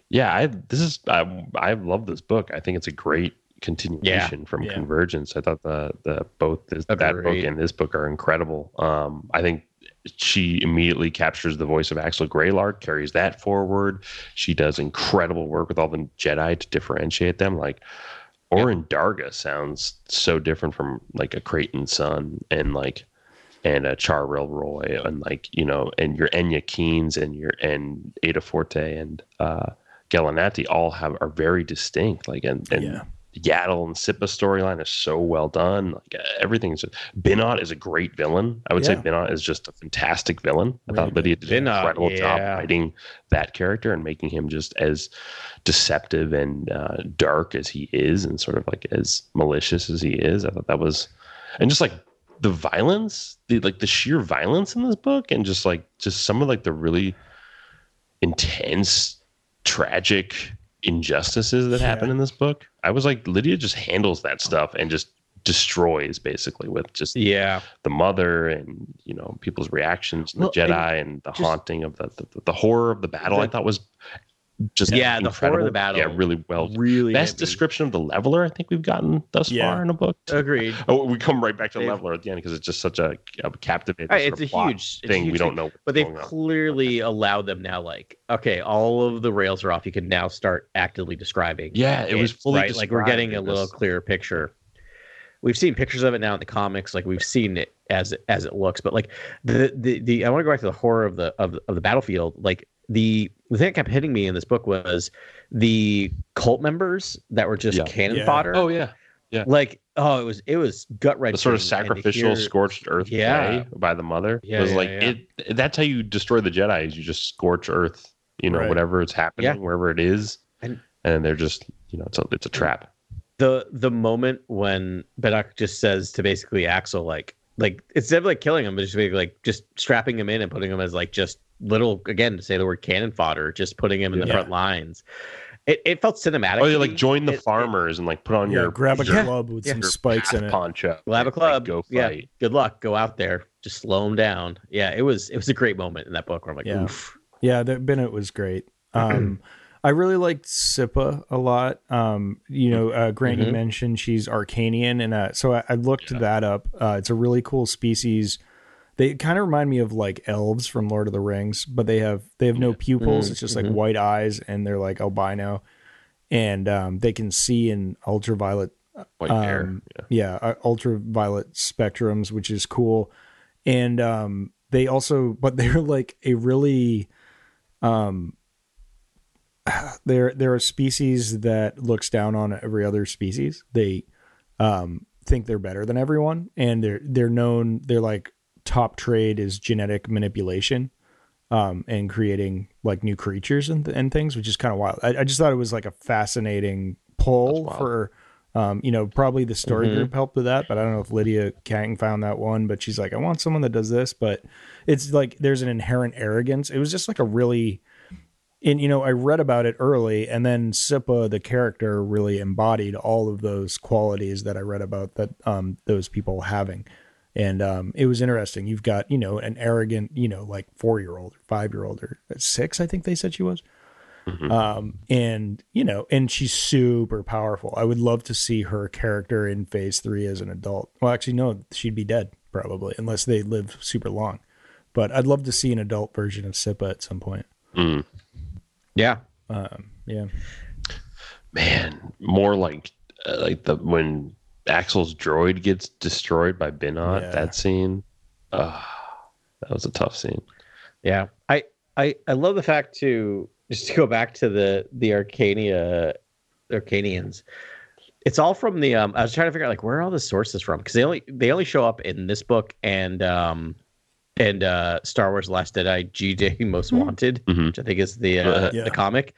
Speaker 6: Yeah, I this is I I love this book. I think it's a great continuation from
Speaker 5: Yeah.
Speaker 6: Convergence. I thought the the both this, that book and this book are incredible. Um, I think she immediately captures the voice of Axel Greylark, carries that forward. She does incredible work with all the Jedi to differentiate them. Like Orin Darga sounds so different from like a Creighton Sun and like and a Charrel Roy and like you know and your Enya Keens and your and Aida Forte and uh Gella Nattai all have are very distinct like and and
Speaker 5: Yeah.
Speaker 6: Yaddle and Sippa storyline is so well done. Like uh, everything's Binot is a great villain. I would say
Speaker 5: Yeah.
Speaker 6: Binot is just a fantastic villain. I
Speaker 5: Really
Speaker 6: thought Lydia did an
Speaker 3: Binot,
Speaker 6: incredible job writing that character and making him just as deceptive and uh, dark as he is and sort of like as malicious as he is. I thought that was and just like the violence the like the sheer violence in this book and just like just some of like the really intense tragic injustices that happen
Speaker 5: Yeah.
Speaker 6: in this book i was like lydia just handles that stuff and just destroys basically with just
Speaker 3: yeah
Speaker 6: the mother and you know people's reactions and
Speaker 3: Well,
Speaker 6: the jedi and, the haunting of the, the the horror of the battle i thought was just
Speaker 3: Yeah, the horror of the battle
Speaker 6: yeah really well
Speaker 3: really
Speaker 6: best
Speaker 3: me.
Speaker 6: description of the leveler i think we've gotten thus
Speaker 5: Yeah.
Speaker 6: far in a book.
Speaker 3: Agreed.
Speaker 6: Oh, we come right back to
Speaker 3: They've-
Speaker 6: leveler at the end because it's just such a, a captivating.
Speaker 3: Right, it's a huge- it's a
Speaker 6: thing. we don't know,
Speaker 3: but they've
Speaker 6: going on.
Speaker 3: clearly allowed them now like okay all of the rails are off. You can now start actively describing
Speaker 6: Yeah, it was fully
Speaker 3: right? Like we're getting a little clearer picture. We've seen pictures of it now in the comics. Like we've seen it as as it looks. But like the the, the i want to go back to the horror of the of, of the battlefield. Like the the thing that kept hitting me in this book was the cult members that were just
Speaker 6: Yeah.
Speaker 3: cannon
Speaker 5: Yeah.
Speaker 3: fodder
Speaker 6: Oh yeah, Yeah.
Speaker 3: Like, oh, it was it was gut wrenching.
Speaker 6: sort of sacrificial scorched earth
Speaker 3: Yeah.
Speaker 6: by the mother.
Speaker 3: Yeah,
Speaker 6: it was
Speaker 3: yeah,
Speaker 6: like
Speaker 3: yeah.
Speaker 6: it. That's how you destroy the Jedi. Is you just scorch earth. You know,
Speaker 5: Right.
Speaker 6: whatever is happening,
Speaker 3: Yeah.
Speaker 6: wherever it is,
Speaker 3: And-
Speaker 6: and, they're just you know it's a it's a trap.
Speaker 3: the the moment when Bedok just says to basically Axel like like instead of like killing him, but just like just strapping him in and putting him as like just little again to say the word cannon fodder, just putting him in the
Speaker 5: Yeah.
Speaker 3: front lines. It, it felt cinematic.
Speaker 6: Oh,
Speaker 3: to
Speaker 6: you like join the
Speaker 3: It- it-
Speaker 6: farmers and like put on
Speaker 5: Yeah,
Speaker 6: your
Speaker 5: grab a
Speaker 6: your,
Speaker 5: club with
Speaker 3: Yeah.
Speaker 5: some
Speaker 6: your
Speaker 5: spikes in
Speaker 6: path
Speaker 5: it.
Speaker 6: poncho.
Speaker 3: We'll a club.
Speaker 6: Like, go
Speaker 3: yeah. Good luck. Go out there. Just slow him down. Yeah. It was it was a great moment in that book where I'm like,
Speaker 5: Yeah.
Speaker 3: oof.
Speaker 5: Yeah, the Bennett was great. Um, I really liked Sippa a lot. Um, you know, uh, Grant, you
Speaker 3: Mhm.
Speaker 5: mentioned she's Arkanian, and uh, so I, I looked that up. Uh, it's a really cool species. They kind of remind me of like elves from Lord of the Rings, but they have they have no pupils.
Speaker 3: Mm,
Speaker 5: It's just like
Speaker 3: mhm.
Speaker 5: white eyes, and they're like albino, and um, they can see in ultraviolet
Speaker 6: White hair.
Speaker 5: um,
Speaker 6: Yeah.
Speaker 5: yeah, uh, ultraviolet spectrums, which is cool. And um, they also, but they're like a really, um, they're they're a species that looks down on every other species. They um, think they're better than everyone, and they're they're known. They're like top trade is genetic manipulation. Um, and creating like new creatures and, and things, which is kind of wild. I, I just thought it was like a fascinating pull for um, you know, probably the story
Speaker 3: Mhm.
Speaker 5: group helped with that, but I don't know if Lydia Kang found that one. But she's like, I want someone that does this, but it's like there's an inherent arrogance. It was just like a really, and you know, I read about it early, and then Sippa, the character, really embodied all of those qualities that I read about that um, those people having, and um, it was interesting. You've got you know an arrogant, you know, like four year old, five year old, or six, I think they said she was. Um and you know and she's super powerful. I would love to see her character in phase three as an adult. Well actually no she'd be dead probably unless they live super long. But i'd love to see an adult version of Sippa at some point.
Speaker 6: Mm.
Speaker 3: Yeah.
Speaker 5: um yeah.
Speaker 6: Man, more like uh, like the when Axel's droid gets destroyed by Binot.
Speaker 5: Yeah.
Speaker 6: That scene. Uh, that was a tough scene.
Speaker 3: Yeah, I I I love the fact to just to go back to the the Arkania Arkanians. It's all from the um I was trying to figure out like where are all the sources from because they only they only show up in this book and um and uh Star Wars Last Jedi GJ Most Wanted,
Speaker 6: Mhm.
Speaker 3: which I think is the uh,
Speaker 6: Uh,
Speaker 5: Yeah.
Speaker 3: the comic.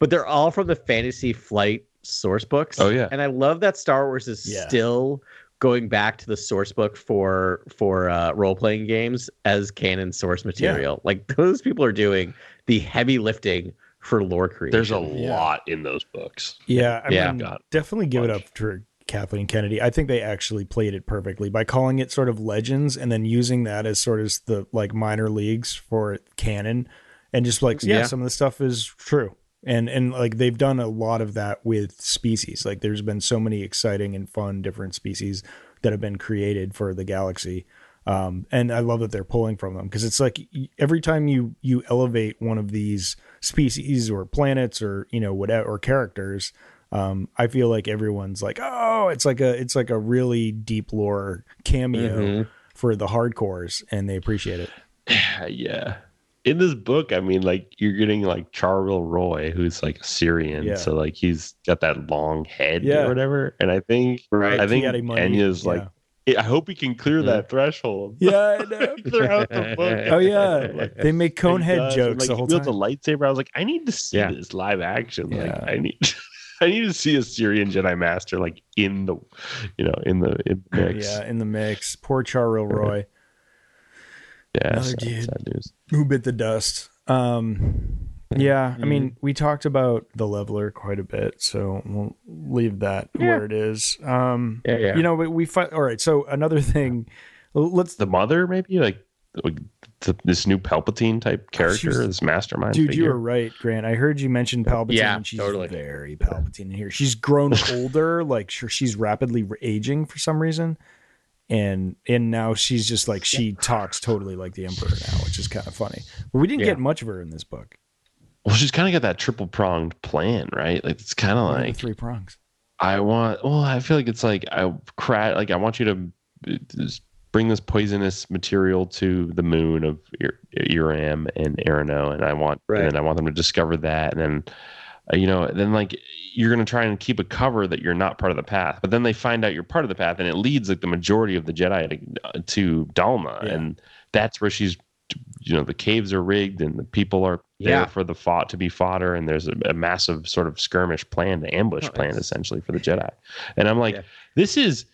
Speaker 3: But they're all from the Fantasy Flight source books.
Speaker 6: Oh, yeah.
Speaker 3: And I love that Star Wars is
Speaker 5: Yeah.
Speaker 3: still going back to the source book for for uh, role playing games as canon source material. Like those people are doing the heavy lifting for lore creation.
Speaker 6: There's a
Speaker 5: Yeah.
Speaker 6: lot in those books.
Speaker 5: yeah i
Speaker 3: Yeah.
Speaker 5: mean
Speaker 6: Got
Speaker 5: definitely give it up to kathleen kennedy i think they actually played it perfectly by calling it sort of legends and then using that as sort of the like minor leagues for canon and just like yeah,
Speaker 3: Yeah.
Speaker 5: some of the stuff is true and and like they've done a lot of that with species like there's been so many exciting and fun different species that have been created for the galaxy um, and I love that they're pulling from them because it's like every time you you elevate one of these species or planets or you know whatever or characters, um, I feel like everyone's like, oh, it's like a it's like a really deep lore cameo
Speaker 3: Mhm.
Speaker 5: for the hardcores, and they appreciate it.
Speaker 6: yeah. In this book, I mean, like you're getting like Char-Ryl-Roy, who's like a Cerean,
Speaker 5: Yeah.
Speaker 6: so like he's got that long head
Speaker 5: Yeah.
Speaker 6: or whatever. And I think
Speaker 3: Right.
Speaker 6: I think
Speaker 5: He had a money,
Speaker 6: Enya's like, I hope he can clear that threshold.
Speaker 5: yeah, I know.
Speaker 6: throughout the book.
Speaker 5: oh yeah,
Speaker 6: Like,
Speaker 5: they make
Speaker 6: And he
Speaker 5: conehead jokes
Speaker 6: like,
Speaker 5: the
Speaker 6: he
Speaker 5: whole
Speaker 6: wields
Speaker 5: time.
Speaker 6: a lightsaber. I was like, I need to see
Speaker 3: Yeah.
Speaker 6: this live action.
Speaker 5: Yeah.
Speaker 6: I need, I need to see a Cerean Jedi Master like in the, you know, in the in the mix.
Speaker 5: Yeah, in the mix. Poor Charl Roy.
Speaker 6: Yeah
Speaker 5: Another
Speaker 6: sad,
Speaker 5: dude.
Speaker 6: sad
Speaker 5: who bit the dust. Um, yeah, I mean, we talked about the leveler quite a bit, so we'll leave that where it is. Um,
Speaker 3: Yeah, yeah.
Speaker 5: you know, we, we all right. So another thing, let's,
Speaker 6: The mother, maybe like, like this new Palpatine type character,
Speaker 5: She's-
Speaker 6: this mastermind.
Speaker 5: dude, you
Speaker 6: figure.
Speaker 5: were right, Grant. I heard you mention Palpatine,
Speaker 3: Yeah,
Speaker 5: and she's
Speaker 3: totally.
Speaker 5: very Palpatine in here. She's grown older, like sure, she's rapidly aging for some reason, and and now she's just like she talks totally like the Emperor now, which is kind of funny. But we didn't
Speaker 3: Yeah.
Speaker 5: get much of her in this book.
Speaker 6: Well, she's kind of got that triple pronged plan, right? Like it's kind of
Speaker 5: What are the
Speaker 6: like
Speaker 5: three prongs.
Speaker 6: I want. Well, I feel like it's like I cra- like I want you to uh, bring this poisonous material to the moon of Ir- Eiram and E'ronoh, and I want
Speaker 3: Right.
Speaker 6: and then I want them to discover that, and then uh, you know, then like you're going to try and keep a cover that you're not part of the path. But then they find out you're part of the path, and it leads like the majority of the Jedi to, uh, to Dalna,
Speaker 5: Yeah.
Speaker 6: and that's where she's, you know, the caves are rigged and the people are there
Speaker 3: Yeah.
Speaker 6: for the fought to be fodder, and there's a, a massive sort of skirmish plan, the ambush
Speaker 3: Oh,
Speaker 6: plan, essentially for the Jedi. And I'm like,
Speaker 3: Yeah.
Speaker 6: this is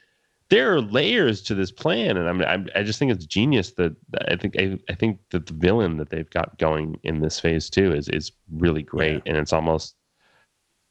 Speaker 6: there are layers to this plan, and I'm, I'm I just think it's genius that I think I, I think that the villain that they've got going in this phase two is is really great, and it's almost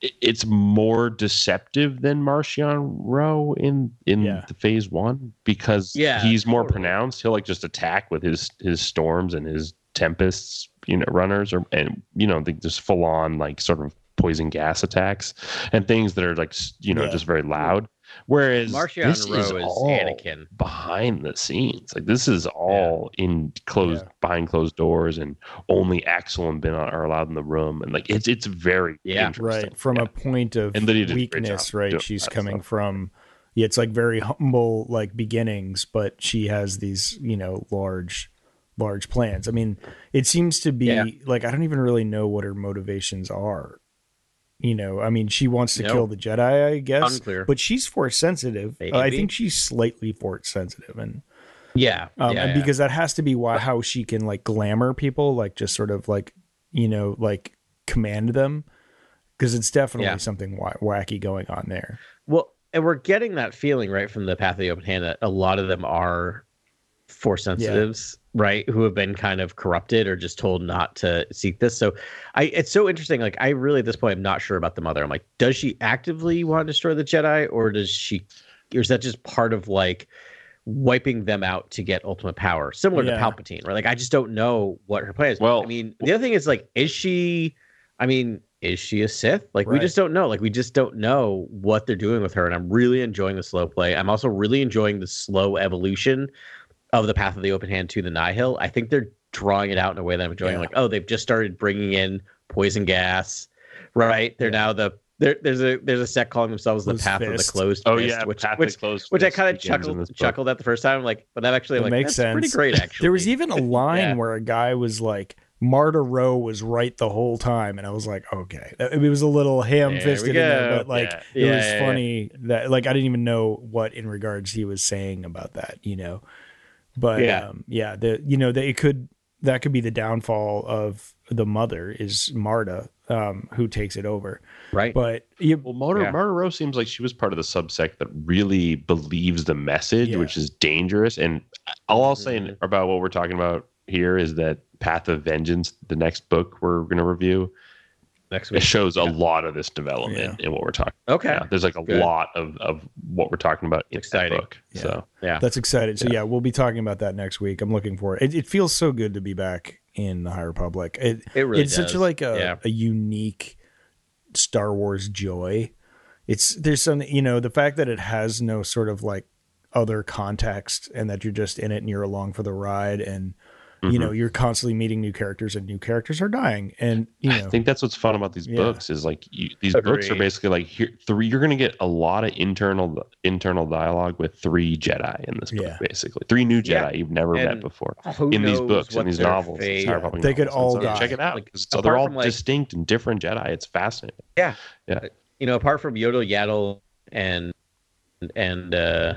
Speaker 6: it's more deceptive than Marchion Ro in in
Speaker 5: Yeah.
Speaker 6: the phase one because
Speaker 3: Yeah,
Speaker 6: he's more
Speaker 3: totally.
Speaker 6: pronounced. He'll like just attack with his his storms and his tempests, you know, runners or and you know the just full on like sort of poison gas attacks and things that are like you know
Speaker 5: Yeah.
Speaker 6: just very loud. Whereas
Speaker 3: Marchion
Speaker 6: this
Speaker 3: Ro
Speaker 6: is
Speaker 3: is
Speaker 6: all
Speaker 3: Anakin.
Speaker 6: behind the scenes. Like this is all in closed
Speaker 5: Yeah.
Speaker 6: behind closed doors, and only Axel and Ben are allowed in the room. And like it's it's very
Speaker 3: Yeah.
Speaker 6: interesting.
Speaker 5: right from
Speaker 6: Yeah.
Speaker 5: a point of
Speaker 6: And Lydia did a great
Speaker 5: weakness right she's coming
Speaker 6: stuff.
Speaker 5: from yeah it's like very humble like beginnings but she has these you know large large plans i mean it seems to be
Speaker 3: Yeah.
Speaker 5: like i don't even really know what her motivations are you know i mean she wants to kill the jedi i guess
Speaker 3: Unclear.
Speaker 5: but she's force sensitive Uh, i think she's slightly force sensitive and
Speaker 3: Yeah,
Speaker 5: um,
Speaker 3: yeah,
Speaker 5: and
Speaker 3: yeah.
Speaker 5: because that has to be why how she can like glamour people, like just sort of like you know like command them, because it's definitely
Speaker 3: Yeah.
Speaker 5: something wa- wacky going on there.
Speaker 3: Well, and we're getting that feeling right from the Path of the Open Hand that a lot of them are force sensitives, right? Who have been kind of corrupted or just told not to seek this. So, I it's so interesting. Like, I really at this point I'm not sure about the mother. I'm like, does she actively want to destroy the Jedi, or does she, or is that just part of like wiping them out to get ultimate power, similar
Speaker 5: Yeah.
Speaker 3: to Palpatine? Right? Like, I just don't know what her plan is.
Speaker 6: Well-
Speaker 3: I mean, the other thing is like, is she? I mean, is she a Sith? Like, we just don't know. Like, we just don't know what they're doing with her. And I'm really enjoying the slow play. I'm also really enjoying the slow evolution of the Path of the Open Hand to the Nihil. I think they're drawing it out in a way that I'm enjoying.
Speaker 5: Yeah.
Speaker 3: Like, oh, they've just started bringing in poison gas, right? They're now the there's a there's a set calling themselves the
Speaker 5: Closed
Speaker 3: Path of the Closed
Speaker 6: Oh
Speaker 3: Fist,
Speaker 6: yeah,
Speaker 3: which
Speaker 6: Path
Speaker 3: which
Speaker 6: Closed
Speaker 3: which I kind of chuckled chuckled at the first time. Like, but I'm actually
Speaker 5: It
Speaker 3: like
Speaker 5: makes
Speaker 3: that's pretty great. Actually,
Speaker 5: There was even a line
Speaker 3: Yeah.
Speaker 5: where a guy was like, "Marda Ro was right the whole time," and I was like, "Okay." Uh, it was a little ham-fisted,
Speaker 3: There we
Speaker 5: there, but like
Speaker 6: Yeah.
Speaker 5: it
Speaker 3: Yeah,
Speaker 5: was
Speaker 3: yeah, yeah.
Speaker 5: funny that like I didn't even know what in regards he was saying about that, you know. But
Speaker 3: Yeah.
Speaker 5: um, yeah, the you know that it could that could be the downfall of the mother is Marda, um, who takes it over.
Speaker 3: right.
Speaker 5: But you,
Speaker 6: Well, Marda,
Speaker 3: Yeah.
Speaker 6: Marda Ro seems like she was part of the subsect that really believes the message,
Speaker 5: Yeah.
Speaker 6: which is dangerous. And all I'll say
Speaker 3: Mhm.
Speaker 6: about what we're talking about here is that Path of Vengeance, the next book we're going to review,
Speaker 3: Next week.
Speaker 6: it
Speaker 3: week.
Speaker 6: shows a lot of this development in what we're talking.
Speaker 3: Okay.
Speaker 6: about. There's like a
Speaker 3: Good.
Speaker 6: lot of, of what we're talking about in
Speaker 3: Exciting.
Speaker 6: that book.
Speaker 5: Yeah.
Speaker 6: So
Speaker 3: Yeah.
Speaker 5: That's exciting. So yeah. we'll be talking about that next week. I'm looking for it. It, it feels so good to be back in the High Republic. It,
Speaker 3: It really
Speaker 5: it's such like a,
Speaker 3: Yeah.
Speaker 5: a unique Star Wars joy. It's there's some you know the fact that it has no sort of like other context and that you're just in it and you're along for the ride and you
Speaker 3: Mm-hmm.
Speaker 5: know you're constantly meeting new characters and new characters are dying and you know, I
Speaker 6: think that's what's fun about these
Speaker 5: Yeah.
Speaker 6: books is like you, these books are basically like here three. You're going to get a lot of internal internal dialogue with three Jedi in this book,
Speaker 5: Yeah.
Speaker 6: basically three new Jedi
Speaker 3: Yeah.
Speaker 6: you've never met before. In these books
Speaker 3: what
Speaker 6: and these novels. these
Speaker 3: fate-
Speaker 6: High
Speaker 5: They could all
Speaker 6: so
Speaker 5: die.
Speaker 6: Check it out.
Speaker 3: Like,
Speaker 6: so they're all
Speaker 3: like-
Speaker 6: distinct and different Jedi. It's fascinating. Yeah, yeah.
Speaker 3: You know, apart from Yodel Yaddle and and uh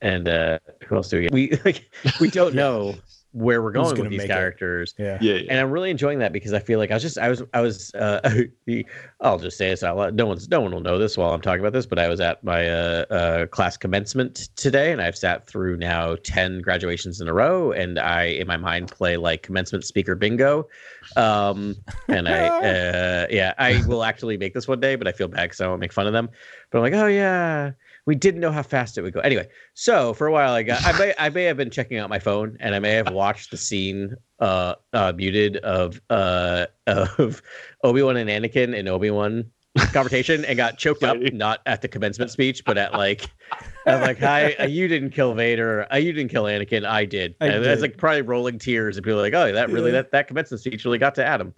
Speaker 3: and uh who else do we get? we like we don't know where we're going with these characters.
Speaker 5: yeah
Speaker 6: Yeah,
Speaker 3: And I'm really enjoying that because I feel like I was just I was I was uh I'll just say this out loud. No one's no one will know this while I'm talking about this, but I was at my uh, uh class commencement today and I've sat through now 10 graduations in a row and I in my mind play like commencement speaker bingo. Um and I uh yeah, I will actually make this one day, but I feel bad cuz I won't make fun of them. But I'm like, "Oh yeah, we didn't know how fast it would go." Anyway, so for a while I got I may I may have been checking out my phone and I may have watched the scene uh uh muted of uh of Obi-Wan and Anakin and Obi-Wan conversation and got choked up not at the commencement speech but at like I'm like hi uh, you didn't kill Vader uh, you didn't kill Anakin I did.
Speaker 5: I
Speaker 3: and it's like probably rolling tears and people are like oh that really that that commencement speech really got to Adam.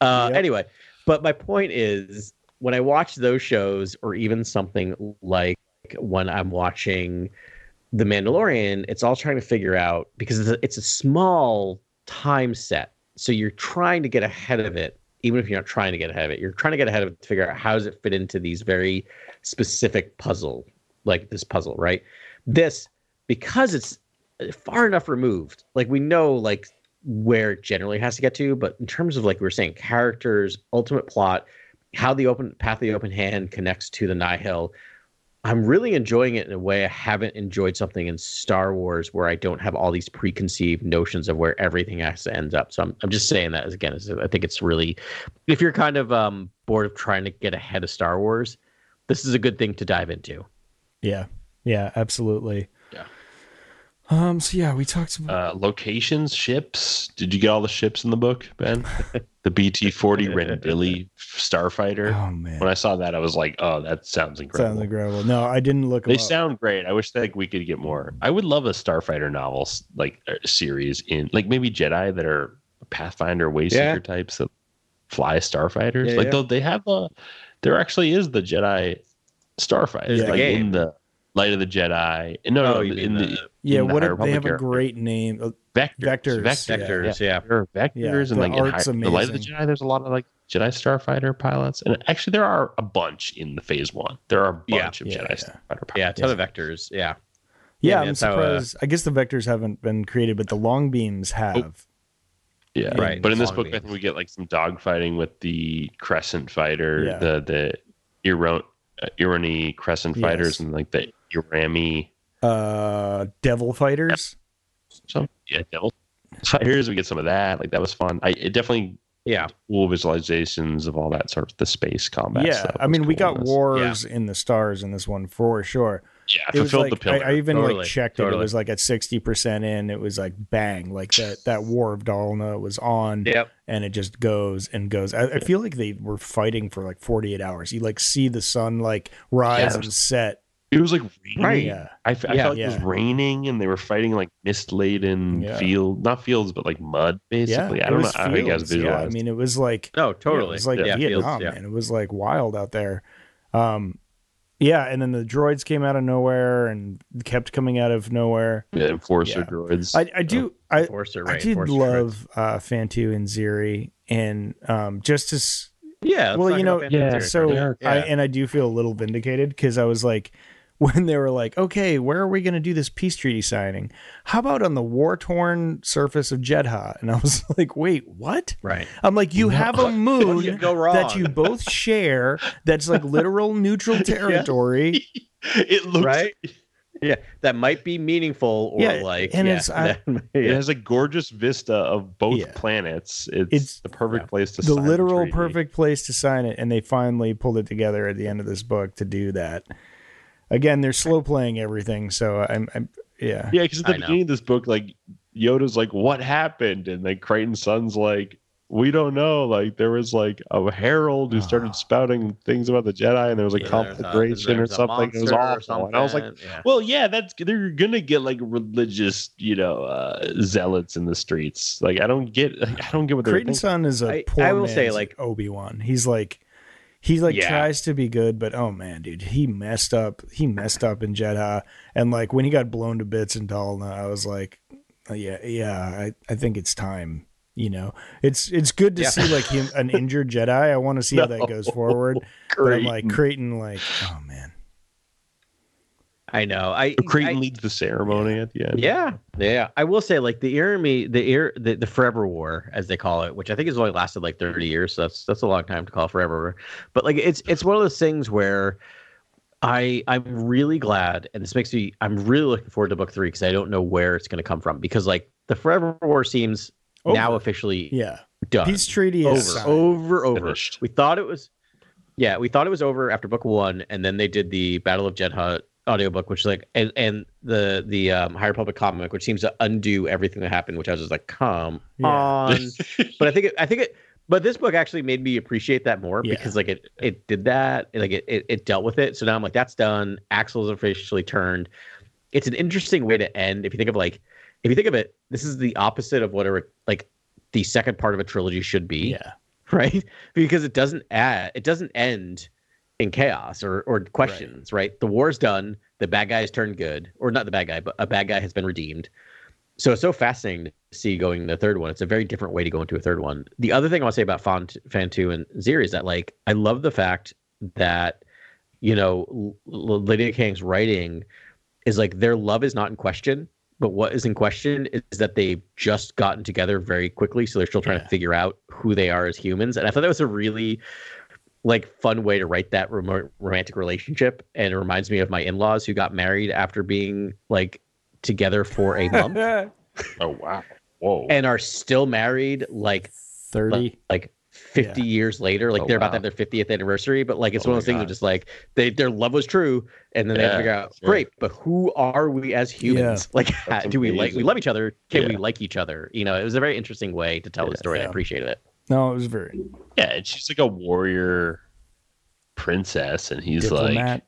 Speaker 3: Uh
Speaker 5: Yep.
Speaker 3: anyway but my point is when I watch those shows or even something like when I'm watching The Mandalorian, it's all trying to figure out because it's a, it's a small time set. So you're trying to get ahead of it even if you're not trying to get ahead of it. You're trying to get ahead of it to figure out how does it fit into these very specific puzzle, like this puzzle, right? This because it's far enough removed. Like we know like where it generally has to get to, but in terms of like we were saying, characters, ultimate plot, how the open path of the open hand connects to the Nihil. I'm really enjoying it in a way I haven't enjoyed something in Star Wars where I don't have all these preconceived notions of where everything has to end up. So I'm, I'm just saying that as again, as I think it's really, if you're kind of um, bored of trying to get ahead of Star Wars, this is a good thing to dive into.
Speaker 5: Yeah. Yeah, absolutely.
Speaker 6: Yeah.
Speaker 5: Um, so yeah, we talked about
Speaker 6: Uh, locations, ships. Did you get all the ships in the book, Ben? the BT forty Red Billy Starfighter.
Speaker 5: Oh man.
Speaker 6: When I saw that, I was like, "Oh, that sounds incredible."
Speaker 5: Sounds incredible. No, I didn't look 'em
Speaker 6: They
Speaker 5: up.
Speaker 6: sound great. I wish like we could get more. I would love a Starfighter novels like uh, series in like maybe Jedi that are Pathfinder Wayseeker
Speaker 3: Yeah.
Speaker 6: types that fly starfighters.
Speaker 3: Yeah,
Speaker 6: like
Speaker 3: yeah.
Speaker 6: though they have a there actually is the Jedi starfighter
Speaker 3: There's the
Speaker 6: like
Speaker 3: game.
Speaker 6: in the Light of the Jedi. No,
Speaker 3: Oh,
Speaker 6: no, in
Speaker 3: mean
Speaker 6: the,
Speaker 3: the-
Speaker 5: yeah,
Speaker 6: in the
Speaker 5: what
Speaker 6: High
Speaker 5: if they have a great name? Uh,
Speaker 6: vectors,
Speaker 5: Vectors,
Speaker 6: vectors,
Speaker 5: yeah.
Speaker 3: Vectors, yeah.
Speaker 6: There are vectors
Speaker 5: Yeah,
Speaker 6: and
Speaker 5: the
Speaker 6: like in
Speaker 5: art's
Speaker 6: High- the Light of the. Jedi. There's a lot of like Jedi starfighter pilots, and actually there are a bunch in the Phase One. There are a
Speaker 3: Yeah.
Speaker 6: bunch of
Speaker 5: Yeah,
Speaker 6: Jedi
Speaker 5: yeah.
Speaker 6: starfighter pilots.
Speaker 3: Yeah, a ton of vectors. Yeah.
Speaker 5: Yeah,
Speaker 3: Yeah,
Speaker 5: I'm
Speaker 3: that's how, uh,
Speaker 5: surprised. I guess the vectors haven't been created, but the long beams have.
Speaker 6: Yeah,
Speaker 3: Right,
Speaker 6: But in this
Speaker 3: long
Speaker 6: book, I think we get like some dogfighting with the Crescent fighter,
Speaker 5: Yeah.
Speaker 6: the the Iron uh, Irony Crescent
Speaker 5: Yes.
Speaker 6: fighters, and like the Eirami
Speaker 5: Uh, devil fighters.
Speaker 6: Some yeah devil fighters. We get some of that. Like that was fun. I it definitely
Speaker 3: Yeah.
Speaker 6: cool visualizations of all that sort of the space combat.
Speaker 5: yeah,
Speaker 6: stuff
Speaker 5: I mean, we
Speaker 6: cool in
Speaker 5: got
Speaker 6: this.
Speaker 5: wars in the stars in this one for sure.
Speaker 6: Yeah,
Speaker 5: It was
Speaker 6: fulfilled
Speaker 5: like,
Speaker 6: the pillar.
Speaker 5: I, I even
Speaker 3: Totally,
Speaker 5: like checked it. It was like at sixty percent in. It was like bang, like that that War of Dalna was on,
Speaker 3: Yep.
Speaker 5: and it just goes and goes. I, I feel like they were fighting for like forty eight hours. You like see the sun like rise
Speaker 6: Yeah.
Speaker 5: and set.
Speaker 6: It was like raining.
Speaker 3: Right.
Speaker 5: Yeah,
Speaker 6: I, f- I
Speaker 3: Yeah.
Speaker 6: felt like it was raining, and they were fighting like mist laden
Speaker 5: Yeah.
Speaker 6: field, not fields, but like mud, basically.
Speaker 5: yeah.
Speaker 6: I don't know
Speaker 5: was
Speaker 6: how you guys
Speaker 5: fields. Yeah. I mean, it was like
Speaker 3: No, totally.
Speaker 5: it was like
Speaker 3: yeah,
Speaker 5: Vietnam,
Speaker 3: fields, yeah.
Speaker 5: man. It was like wild out there. Um, yeah, and then the droids came out of nowhere and kept coming out of nowhere.
Speaker 6: yeah, enforcer
Speaker 5: Yeah.
Speaker 6: droids.
Speaker 5: I, I do. I
Speaker 3: Enforcer,
Speaker 5: I did
Speaker 3: enforcer
Speaker 5: love uh, Phan-tu and Xiri, and um, just as
Speaker 3: Yeah.
Speaker 5: well, you know,
Speaker 6: yeah,
Speaker 5: so
Speaker 3: for a
Speaker 5: I
Speaker 3: minute.
Speaker 5: and I do feel a little vindicated because I was like, when they were like, okay, where are we going to do this peace treaty signing? How about on the war torn surface of Jedha? And I was like, wait, what?
Speaker 3: right.
Speaker 5: I'm like, you have a moon
Speaker 3: wrong?
Speaker 5: that you both share that's like literal neutral territory.
Speaker 6: it looks
Speaker 3: Right? Yeah, that might be meaningful or
Speaker 5: Yeah,
Speaker 3: like
Speaker 5: and
Speaker 3: yeah,
Speaker 5: I-
Speaker 6: It
Speaker 3: yeah.
Speaker 6: has a gorgeous vista of both
Speaker 5: Yeah.
Speaker 6: planets. It's,
Speaker 5: It's-
Speaker 6: the perfect place to
Speaker 5: the literal perfect place to sign it, and they finally pulled it together at the end of this book to do that. Again, they're slow playing everything, so I'm, I'm yeah.
Speaker 6: Yeah, because at the
Speaker 3: I know.
Speaker 6: beginning of this book, like Yoda's like, "What happened?" and like Creighton Sun's like, "We don't know." Like there was like a herald who started
Speaker 5: Ah.
Speaker 6: spouting things about the Jedi, and there was like
Speaker 3: Yeah, there's a-
Speaker 6: conflagration or something. It was
Speaker 3: monster or
Speaker 6: awful, and I was like,
Speaker 3: yeah.
Speaker 6: Well, yeah, that's they're gonna get like religious, you know, uh, zealots in the streets. Like I don't get, I don't get what they're Creighton
Speaker 5: Sun is a
Speaker 3: I-
Speaker 5: poor
Speaker 3: I will say, like-
Speaker 5: Obi Wan. He's like he like
Speaker 3: Yeah.
Speaker 5: tries to be good, but oh man, dude, he messed up. He messed up in Jedha, and like when he got blown to bits in Dalna, I was like, yeah, yeah, I, I think it's time. You know, it's it's good to
Speaker 3: Yeah.
Speaker 5: see like him an injured Jedi. I want to see how that goes forward. But I'm like
Speaker 6: Creighton.
Speaker 5: Creighton, like oh man,
Speaker 3: I know. I
Speaker 6: Creighton
Speaker 3: I-
Speaker 6: leads the ceremony at the end.
Speaker 3: Yeah, yeah. I will say, like the Eirami, the Ir, the, the Forever War, as they call it, which I think has only lasted like thirty years. So that's that's a long time to call Forever But like, it's it's one of those things where I I'm really glad, and this makes me I'm really looking forward to book three because I don't know where it's going to come from because like the Forever War seems now officially
Speaker 5: yeah,
Speaker 3: done
Speaker 5: peace treaty
Speaker 3: over,
Speaker 5: is signed.
Speaker 3: over, over.
Speaker 6: Finished.
Speaker 3: We thought it was, yeah, we thought it was over after book one, and then they did the Battle of Jedha audiobook, which is like, and, and the the um, High Republic comic, which seems to undo everything that happened. Which I was just like, come
Speaker 5: Yeah.
Speaker 3: on. but I think it, I think it, but this book actually made me appreciate that more
Speaker 5: Yeah.
Speaker 3: because like it it did that, like it, it it dealt with it. So now I'm like, that's done. Axel's officially turned. It's an interesting way to end. If you think of like, if you think of it, this is the opposite of whatever like the second part of a trilogy should be
Speaker 5: yeah,
Speaker 3: right? Because it doesn't add, it doesn't end in chaos or or questions, right? The war's done. The bad guy has turned good, or not the bad guy, but a bad guy has been redeemed. so it's so fascinating to see going the third one. It's a very different way to go into a third one. The other thing I want to say about Fan, Phan-tu and Xiri is that like I love the fact that you know L- L- Lydia Kang's writing is like their love is not in question, but what is in question is that they've just gotten together very quickly, so they're still trying to figure out who they are as humans. And I thought that was a really like fun way to write that rom- romantic relationship, and it reminds me of my in-laws who got married after being like together for a month.
Speaker 6: Oh wow. Whoa.
Speaker 3: and are still married like
Speaker 5: 30.
Speaker 3: like 50 years later. Like
Speaker 6: Oh,
Speaker 3: they're about to have their 50th anniversary but like it's
Speaker 6: Oh
Speaker 3: one of those things of
Speaker 6: God.
Speaker 3: just like they their love was true and then they have to
Speaker 6: Yeah,
Speaker 3: figure out
Speaker 6: sure.
Speaker 3: great but who are we as humans? Like
Speaker 6: That's
Speaker 3: do we like we love each other? Can we like each other? You know it was a very interesting way to tell the
Speaker 6: Yeah.
Speaker 3: story. I appreciated it
Speaker 5: No, it was very
Speaker 6: yeah, and she's like a warrior princess, and he's like
Speaker 5: diplomat,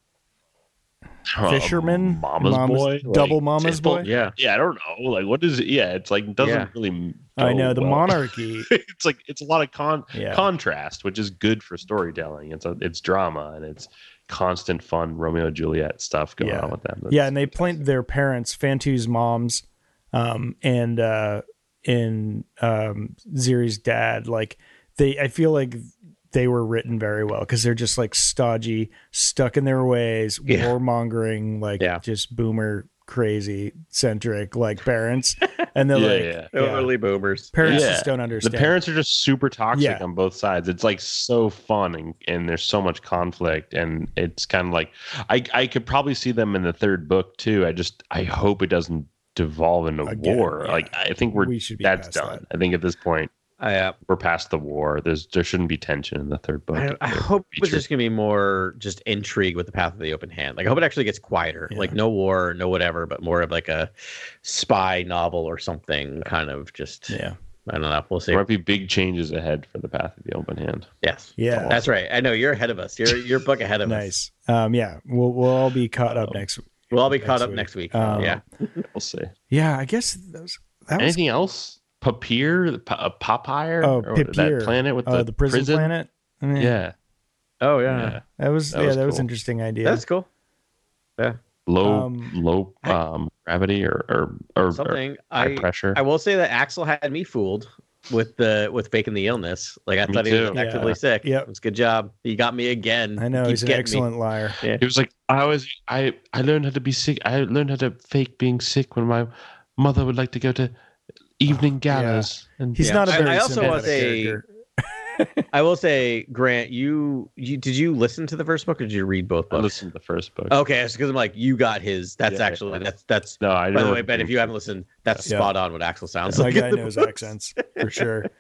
Speaker 6: don't
Speaker 5: fisherman,
Speaker 6: mama's, boy,
Speaker 5: double
Speaker 6: Like,
Speaker 5: mama's boy.
Speaker 3: yeah
Speaker 6: Yeah, I don't know. Like, what is it? Yeah, it's like doesn't
Speaker 3: Yeah.
Speaker 6: really.
Speaker 5: I know the
Speaker 6: well.
Speaker 5: monarchy.
Speaker 6: it's like it's a lot of con
Speaker 5: Yeah.
Speaker 6: contrast, which is good for storytelling. It's a, it's drama and it's constant fun Romeo and Juliet stuff going
Speaker 5: Yeah.
Speaker 6: on with them.
Speaker 5: yeah, and they played their parents, Phan-tu's moms, um, and uh, and um, Xiri's dad. Like they, I feel like they were written very well because they're just like stodgy, stuck in their ways,
Speaker 3: Yeah.
Speaker 5: warmongering, like
Speaker 3: Yeah.
Speaker 5: just boomer crazy centric like parents, and they're
Speaker 6: Yeah,
Speaker 5: like
Speaker 6: yeah.
Speaker 3: They're
Speaker 5: yeah.
Speaker 3: early boomers
Speaker 5: parents
Speaker 6: Yeah.
Speaker 5: just don't understand the
Speaker 6: parents are just super toxic
Speaker 5: Yeah.
Speaker 6: on both sides. It's like so fun and, and there's so much conflict and it's kind of like I I could probably see them in the third book too. I just I hope it doesn't devolve into
Speaker 5: Again,
Speaker 6: war.
Speaker 5: yeah.
Speaker 6: Like I think we're
Speaker 5: We should be
Speaker 6: that's
Speaker 5: past
Speaker 6: done. I think at this point
Speaker 3: I, uh,
Speaker 6: we're past the war. There's there shouldn't be tension in the third book.
Speaker 3: I, I
Speaker 6: Third
Speaker 3: hope it's just gonna be more just intrigue with the path of the open hand. Like I hope it actually gets quieter.
Speaker 5: Yeah.
Speaker 3: Like no war, no whatever, but more of like a spy novel or something. Kind of just
Speaker 5: yeah,
Speaker 3: I don't know. We'll see.
Speaker 6: There might be big changes ahead for the path of the open hand.
Speaker 3: Yes.
Speaker 5: yeah.
Speaker 3: That's right. I know you're ahead of us. You're you're book ahead of us.
Speaker 5: Nice. Um, yeah, we'll we'll all be caught up next.
Speaker 3: We'll all be caught up
Speaker 5: week.
Speaker 3: next week.
Speaker 5: Um,
Speaker 3: yeah.
Speaker 6: We'll see.
Speaker 5: Yeah, I guess that was that was
Speaker 6: Anything else? Papier, P- uh, Papire,
Speaker 5: Oh,
Speaker 6: or that planet with
Speaker 5: uh,
Speaker 6: the,
Speaker 5: the prison, planet. I mean,
Speaker 6: Yeah,
Speaker 3: Oh
Speaker 6: yeah.
Speaker 5: that was
Speaker 6: That
Speaker 5: yeah,
Speaker 6: was
Speaker 5: that was
Speaker 6: cool.
Speaker 5: interesting idea.
Speaker 3: That's cool. Yeah.
Speaker 6: Low,
Speaker 5: Um,
Speaker 6: low
Speaker 3: I-
Speaker 6: um, gravity or or, or, or
Speaker 3: Something.
Speaker 6: high
Speaker 3: I
Speaker 6: pressure.
Speaker 3: I will say that Axel had me fooled with the with faking the illness. Like I
Speaker 6: Me
Speaker 3: thought he was
Speaker 6: too.
Speaker 3: actively
Speaker 5: Yeah.
Speaker 3: sick.
Speaker 5: Yep.
Speaker 3: It was a good job. He got me again.
Speaker 5: I know
Speaker 3: Keep
Speaker 5: he's an
Speaker 3: getting me.
Speaker 5: excellent liar.
Speaker 6: He was like, I was, I, I learned how to be sick. I learned how to fake being sick when my mother would like to go to evening galas. And
Speaker 5: He's
Speaker 3: Yeah.
Speaker 5: not a
Speaker 3: I-
Speaker 5: very
Speaker 3: I also was a-
Speaker 5: character.
Speaker 3: I will say, Grant, you you did you listen to the first book or did you read both
Speaker 6: I listened to the first book.
Speaker 3: Okay, because I'm like, you got his. That's
Speaker 6: Yeah,
Speaker 3: actually
Speaker 6: yeah.
Speaker 3: that's that's.
Speaker 6: no, I
Speaker 3: By the way, Ben, if you haven't listened, that's
Speaker 5: Yeah.
Speaker 3: spot on what Axel sounds
Speaker 5: My
Speaker 3: like.
Speaker 5: guy
Speaker 3: in the
Speaker 5: knows
Speaker 3: books.
Speaker 5: accents for sure.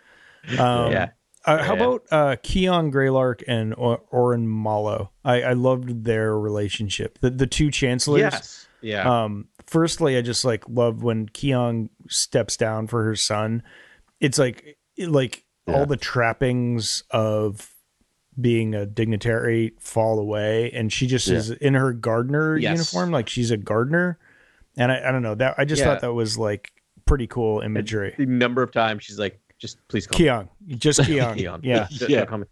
Speaker 5: Um,
Speaker 3: Yeah.
Speaker 5: Uh, how
Speaker 3: Yeah.
Speaker 5: about uh, Kyong Greylark and or- Oren Malo? I, I loved their relationship. The the two chancellors.
Speaker 3: Yes. Yeah.
Speaker 5: Um, firstly, I just like love when Kyong steps down for her son. It's like like
Speaker 6: Yeah.
Speaker 5: all the trappings of being a dignitary fall away, and she just
Speaker 6: Yeah.
Speaker 5: is in her gardener
Speaker 3: Yes.
Speaker 5: uniform, like she's a gardener. And I, I don't know that I just
Speaker 3: Yeah.
Speaker 5: thought that was like pretty cool imagery.
Speaker 3: the number of times she's like, just please call
Speaker 5: Kyong, just
Speaker 3: me
Speaker 5: Kyong.
Speaker 3: Kyong.
Speaker 5: Yeah,
Speaker 6: Yeah.
Speaker 3: don't call me-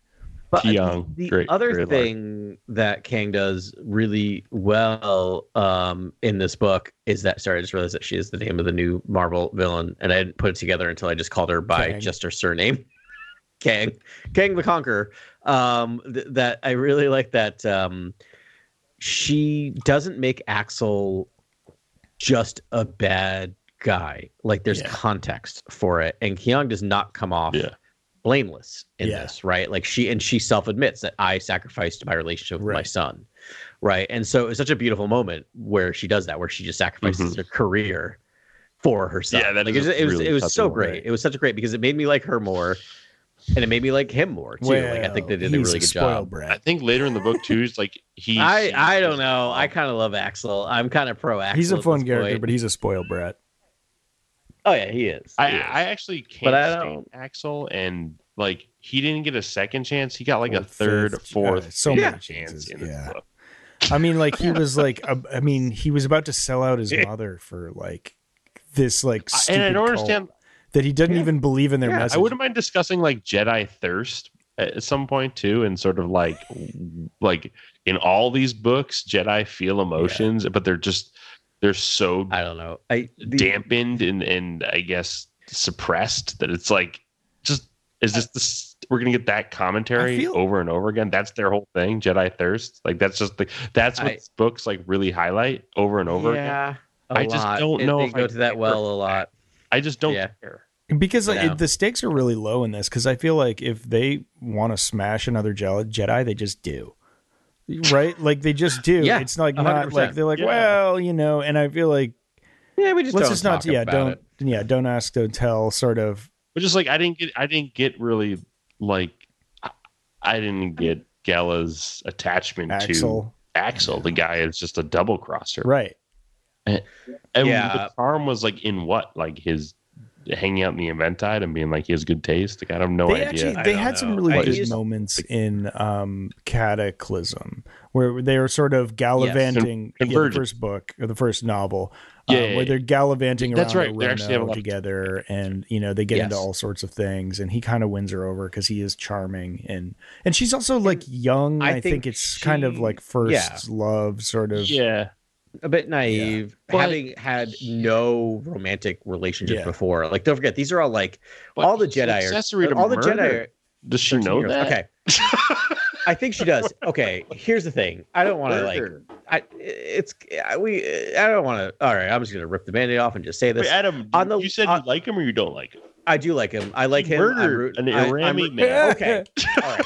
Speaker 3: But
Speaker 6: Kyong,
Speaker 3: the
Speaker 6: great-
Speaker 3: other
Speaker 6: great line.
Speaker 3: thing that Kang does really well um, in this book is that sorry, I just realized that she is the name of the new Marvel villain, and I didn't put it together until I just called her by
Speaker 5: Kang.
Speaker 3: just her surname, Kang, Kang the Conqueror. Um, th- that I really like that um, she doesn't make Axel just a bad guy. Like there's
Speaker 5: Yeah.
Speaker 3: context for it, and Kyong does not come off
Speaker 6: Yeah.
Speaker 3: blameless in
Speaker 5: Yeah.
Speaker 3: this, right? Like she and she self admits that I sacrificed my relationship with my son, right? And so it's such a beautiful moment where she does that, where she just sacrifices
Speaker 6: Mhm.
Speaker 3: her career for herself. son.
Speaker 6: Yeah, that
Speaker 3: like it
Speaker 6: a
Speaker 3: was, it was, it was so great. It was such a great because it made me like her more, and it made me like him more too. like I think they did a
Speaker 5: he's
Speaker 3: really good
Speaker 5: spoiled
Speaker 3: job.
Speaker 6: I think later in the book too, is like he.
Speaker 3: I I don't know. I kind of love Axel. I'm kind of pro Axel.
Speaker 5: He's a fun character,
Speaker 3: point.
Speaker 5: but he's a spoiled brat.
Speaker 3: oh yeah, he is.
Speaker 6: I,
Speaker 3: is.
Speaker 6: I actually can't
Speaker 3: But I
Speaker 6: stand
Speaker 3: don't-
Speaker 6: Axel, and like he didn't get a second chance. He got like a third,
Speaker 5: fifth,
Speaker 6: fourth,
Speaker 5: uh, so
Speaker 6: fifth
Speaker 5: many
Speaker 6: chance
Speaker 5: chances,
Speaker 6: in this
Speaker 5: yeah.
Speaker 6: book.
Speaker 5: I mean, like he was like, a, I mean, he was about to sell out his mother for like this, like,
Speaker 6: I- and I don't
Speaker 5: cult
Speaker 6: understand.
Speaker 5: That he doesn't
Speaker 3: Yeah.
Speaker 5: even believe in their
Speaker 3: Yeah,
Speaker 5: message.
Speaker 6: I wouldn't mind discussing like Jedi thirst at some point too, and sort of like like in all these books, Jedi feel emotions, but they're just they're so
Speaker 3: I don't know. I the,
Speaker 6: dampened and and I guess suppressed that it's like just is this this we're gonna get that commentary
Speaker 5: feel-
Speaker 6: over and over again. That's their whole thing, Jedi thirst. Like that's just the that's what
Speaker 3: I-
Speaker 6: books like really highlight over and over again.
Speaker 3: yeah, a
Speaker 6: I just
Speaker 3: lot.
Speaker 6: don't
Speaker 3: It-
Speaker 6: know
Speaker 3: They
Speaker 6: if
Speaker 3: go
Speaker 6: I
Speaker 3: to that well a lot.
Speaker 6: I just don't
Speaker 3: Yeah.
Speaker 6: care.
Speaker 5: Because like,
Speaker 3: Yeah.
Speaker 5: it- the stakes are really low in this because I feel like if they want to smash another Jedi, they just do. Right? Like they just do.
Speaker 3: Yeah,
Speaker 5: it's like
Speaker 3: a
Speaker 5: not like they're like,
Speaker 6: Yeah.
Speaker 5: well, you know, and I feel like
Speaker 3: Yeah, we just
Speaker 5: let's
Speaker 3: don't
Speaker 5: just not
Speaker 3: talk
Speaker 5: yeah,
Speaker 3: about
Speaker 5: don't
Speaker 3: it.
Speaker 5: yeah, don't ask, don't tell sort of
Speaker 6: But just like I didn't get I didn't get really like I, I didn't get Gella's attachment
Speaker 5: Axel.
Speaker 6: to Axel. The guy is just a double crosser.
Speaker 5: Right.
Speaker 6: And
Speaker 3: Yeah.
Speaker 6: the charm was like in what? Like his hanging out in the Eventide and being like he has good taste. Like I have no
Speaker 5: they
Speaker 6: idea.
Speaker 5: actually they
Speaker 3: don't
Speaker 5: had some really
Speaker 3: I
Speaker 5: good
Speaker 3: just-
Speaker 5: moments in um cataclysm where they are sort of gallivanting
Speaker 6: Con-
Speaker 5: yeah, the first book or the first novel
Speaker 6: Yeah, yeah,
Speaker 5: where they're gallivanting around
Speaker 6: That's right. They actually have a E'ronoh
Speaker 5: together and you know they get into all sorts of things and he kind of wins her over because he is charming and and she's also like young
Speaker 3: I
Speaker 5: i, think,
Speaker 3: think
Speaker 5: it's kind of like first
Speaker 3: yeah.
Speaker 5: love sort of
Speaker 6: yeah.
Speaker 3: A bit naive,
Speaker 6: But-
Speaker 3: having had no romantic relationships
Speaker 5: Yeah.
Speaker 3: before. Like, don't forget, these are all like
Speaker 6: But
Speaker 3: all the Jedi
Speaker 6: accessory
Speaker 3: are all the
Speaker 6: murder.
Speaker 3: Jedi. Are,
Speaker 6: Does she know
Speaker 3: years-
Speaker 6: that?
Speaker 3: Okay, I think she does. Okay, here's the thing. I don't want to like. I it's I, we. I don't want to. All right, I'm just gonna rip the band-aid off and just say this.
Speaker 6: Wait, Adam,
Speaker 3: On the-
Speaker 6: you said
Speaker 3: on-
Speaker 6: you like him or you don't like him?
Speaker 3: I do like him. I like
Speaker 6: He
Speaker 3: him. I'm root-
Speaker 6: an
Speaker 3: I- I'm
Speaker 6: man.
Speaker 3: Okay. All right.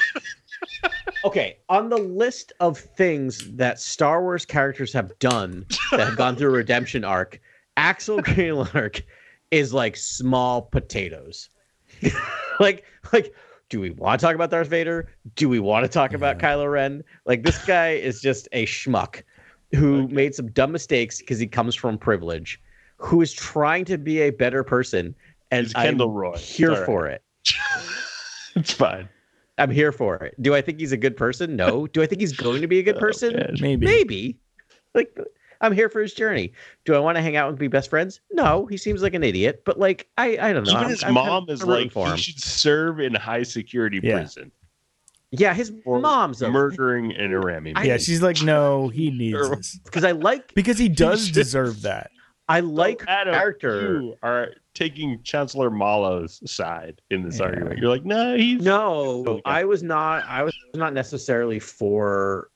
Speaker 3: Okay. On the list of things that Star Wars characters have done that have gone through a redemption arc, Axel Greylark is like small potatoes. like, like, do we want to talk about Darth Vader? Do we want to talk about Kylo Ren? Like, this guy is just a schmuck who made some dumb mistakes because he comes from privilege, who is trying to be a better person. And
Speaker 6: He's
Speaker 3: I'm
Speaker 6: Kendall Roy.
Speaker 3: here for it.
Speaker 6: It's fine.
Speaker 3: I'm here for it. Do I think he's a good person? No. Do I think he's going to be a good
Speaker 6: Oh,
Speaker 3: person?
Speaker 6: man.
Speaker 5: maybe
Speaker 3: Maybe. Like I'm here for his journey. Do I want to hang out and be best friends? No. He seems like an idiot, but like I I don't know.
Speaker 6: Even
Speaker 3: I'm-
Speaker 6: his
Speaker 3: I'm
Speaker 6: mom is like
Speaker 3: for
Speaker 6: he should serve in high security
Speaker 5: Yeah.
Speaker 6: prison
Speaker 3: Yeah, his
Speaker 6: for
Speaker 3: mom's a
Speaker 6: murdering an Eirami.
Speaker 3: I-
Speaker 5: yeah she's like no he needs this
Speaker 3: because I like
Speaker 5: because he does deserve that
Speaker 3: I like
Speaker 6: Adam,
Speaker 3: character.
Speaker 6: You are taking Chancellor Malo's side in this
Speaker 5: Yeah.
Speaker 6: argument. You're like, no, he's
Speaker 3: No,
Speaker 6: Okay.
Speaker 3: I was not. I was not necessarily for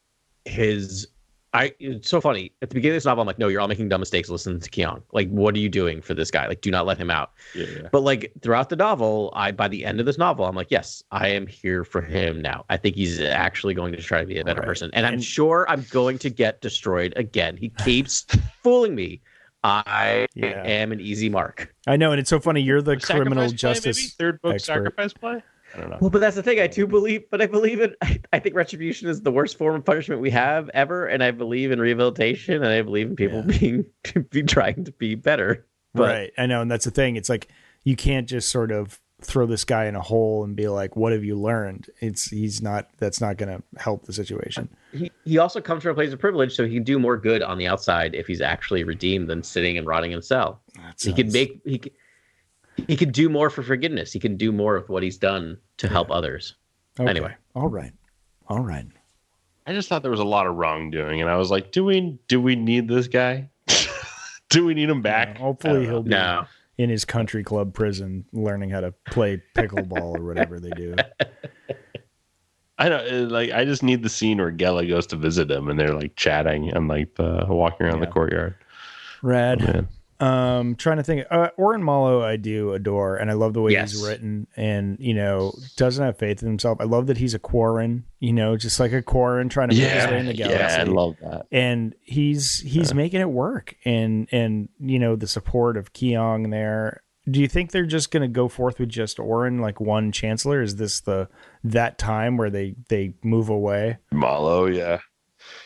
Speaker 3: his. I. It's so funny. At the beginning of this novel, I'm like, no, you're all making dumb mistakes. Listen to Kyong. Like, what are you doing for this guy? Like, do not let him out.
Speaker 6: Yeah, yeah.
Speaker 3: But like throughout the novel, I by the end of this novel, I'm like, yes, I am here for him now. I think he's actually going to try to be a better
Speaker 5: Right.
Speaker 3: person, and I'm sure I'm going to get destroyed again. He keeps fooling me. I
Speaker 5: Yeah.
Speaker 3: am an easy mark.
Speaker 5: i know and it's so funny you're the
Speaker 6: Sacrifice
Speaker 5: criminal
Speaker 6: play,
Speaker 5: justice
Speaker 6: maybe? third book
Speaker 5: expert.
Speaker 6: sacrifice play. I don't know.
Speaker 3: Well, but that's the thing. I do believe, but I believe in. I, I think retribution is the worst form of punishment we have ever, and I believe in rehabilitation, and I believe in people being be trying to be better. But
Speaker 5: right i know and that's the thing it's like you can't just sort of throw this guy in a hole and be like what have you learned it's he's not that's not going to help the situation
Speaker 3: he, he also comes from a place of privilege, so he can do more good on the outside if he's actually redeemed than sitting and rotting in a cell. He can make he can, he can do more for forgiveness. He can do more of what he's done to help others.
Speaker 5: Okay.
Speaker 3: anyway.
Speaker 5: all right all right
Speaker 6: I just thought there was a lot of wrongdoing, and I was like, do we do we need this guy? do we need him back?
Speaker 5: Yeah, hopefully he'll be
Speaker 3: No,
Speaker 5: in his country club prison learning how to play pickleball or whatever they do
Speaker 6: I don't uh, like. I just need the scene where Gella goes to visit him, and they're like chatting and like uh, walking around
Speaker 5: Yeah.
Speaker 6: the courtyard.
Speaker 5: rad
Speaker 6: Man.
Speaker 5: Um, trying to think. Uh, Oren Malo, I do adore, and I love the way he's written, and you know, doesn't have faith in himself. I love that he's a Quarren, you know, just like a Quarren trying to make his way in the galaxy.
Speaker 6: yeah, I love that.
Speaker 5: and he's he's making it work, and and you know the support of Kyong there. Do you think they're just going to go forth with just Oren, like one Chancellor? Is this the that time where they they move away,
Speaker 6: Malo, yeah,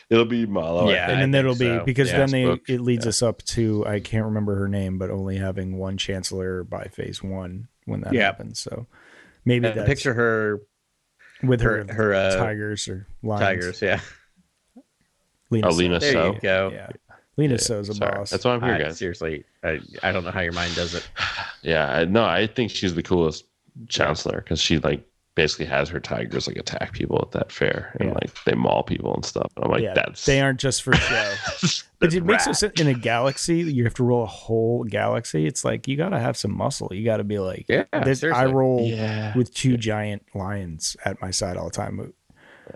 Speaker 6: it'll be Malo.
Speaker 3: Yeah.
Speaker 6: think.
Speaker 5: and then that'll
Speaker 3: think
Speaker 5: be
Speaker 3: so.
Speaker 5: because
Speaker 3: Yeah,
Speaker 5: then they
Speaker 6: booked.
Speaker 5: it leads
Speaker 6: Yeah.
Speaker 5: us up to I can't remember her name, but only having one Chancellor by Phase One when that
Speaker 3: Yeah.
Speaker 5: happens. So maybe
Speaker 3: Uh,
Speaker 5: that's
Speaker 3: picture her,
Speaker 5: with her,
Speaker 3: her, her uh,
Speaker 5: tigers or lions.
Speaker 3: tigers. Yeah,
Speaker 5: Lina
Speaker 6: Oh,
Speaker 5: Soh.
Speaker 6: Lina
Speaker 3: there
Speaker 6: Soh.
Speaker 3: you go.
Speaker 5: Yeah, Lina
Speaker 6: Yeah,
Speaker 5: Soh's a
Speaker 6: sorry.
Speaker 5: boss.
Speaker 6: That's why I'm here,
Speaker 3: I-
Speaker 6: guys.
Speaker 3: seriously, I, I don't know how your mind does it.
Speaker 6: Yeah, I- no, I think she's the coolest chancellor because she like basically has her tigers like attack people at that fair and
Speaker 5: Yeah.
Speaker 6: like they maul people and stuff. And I'm like,
Speaker 5: yeah,
Speaker 6: that's
Speaker 5: they aren't just for show. But
Speaker 6: that's
Speaker 5: it makes sense in a galaxy. You have to roll a whole galaxy. It's like you got to have some muscle. You got to be like,
Speaker 3: Yeah.
Speaker 5: I roll
Speaker 6: Yeah.
Speaker 5: with two giant lions at my side all the time.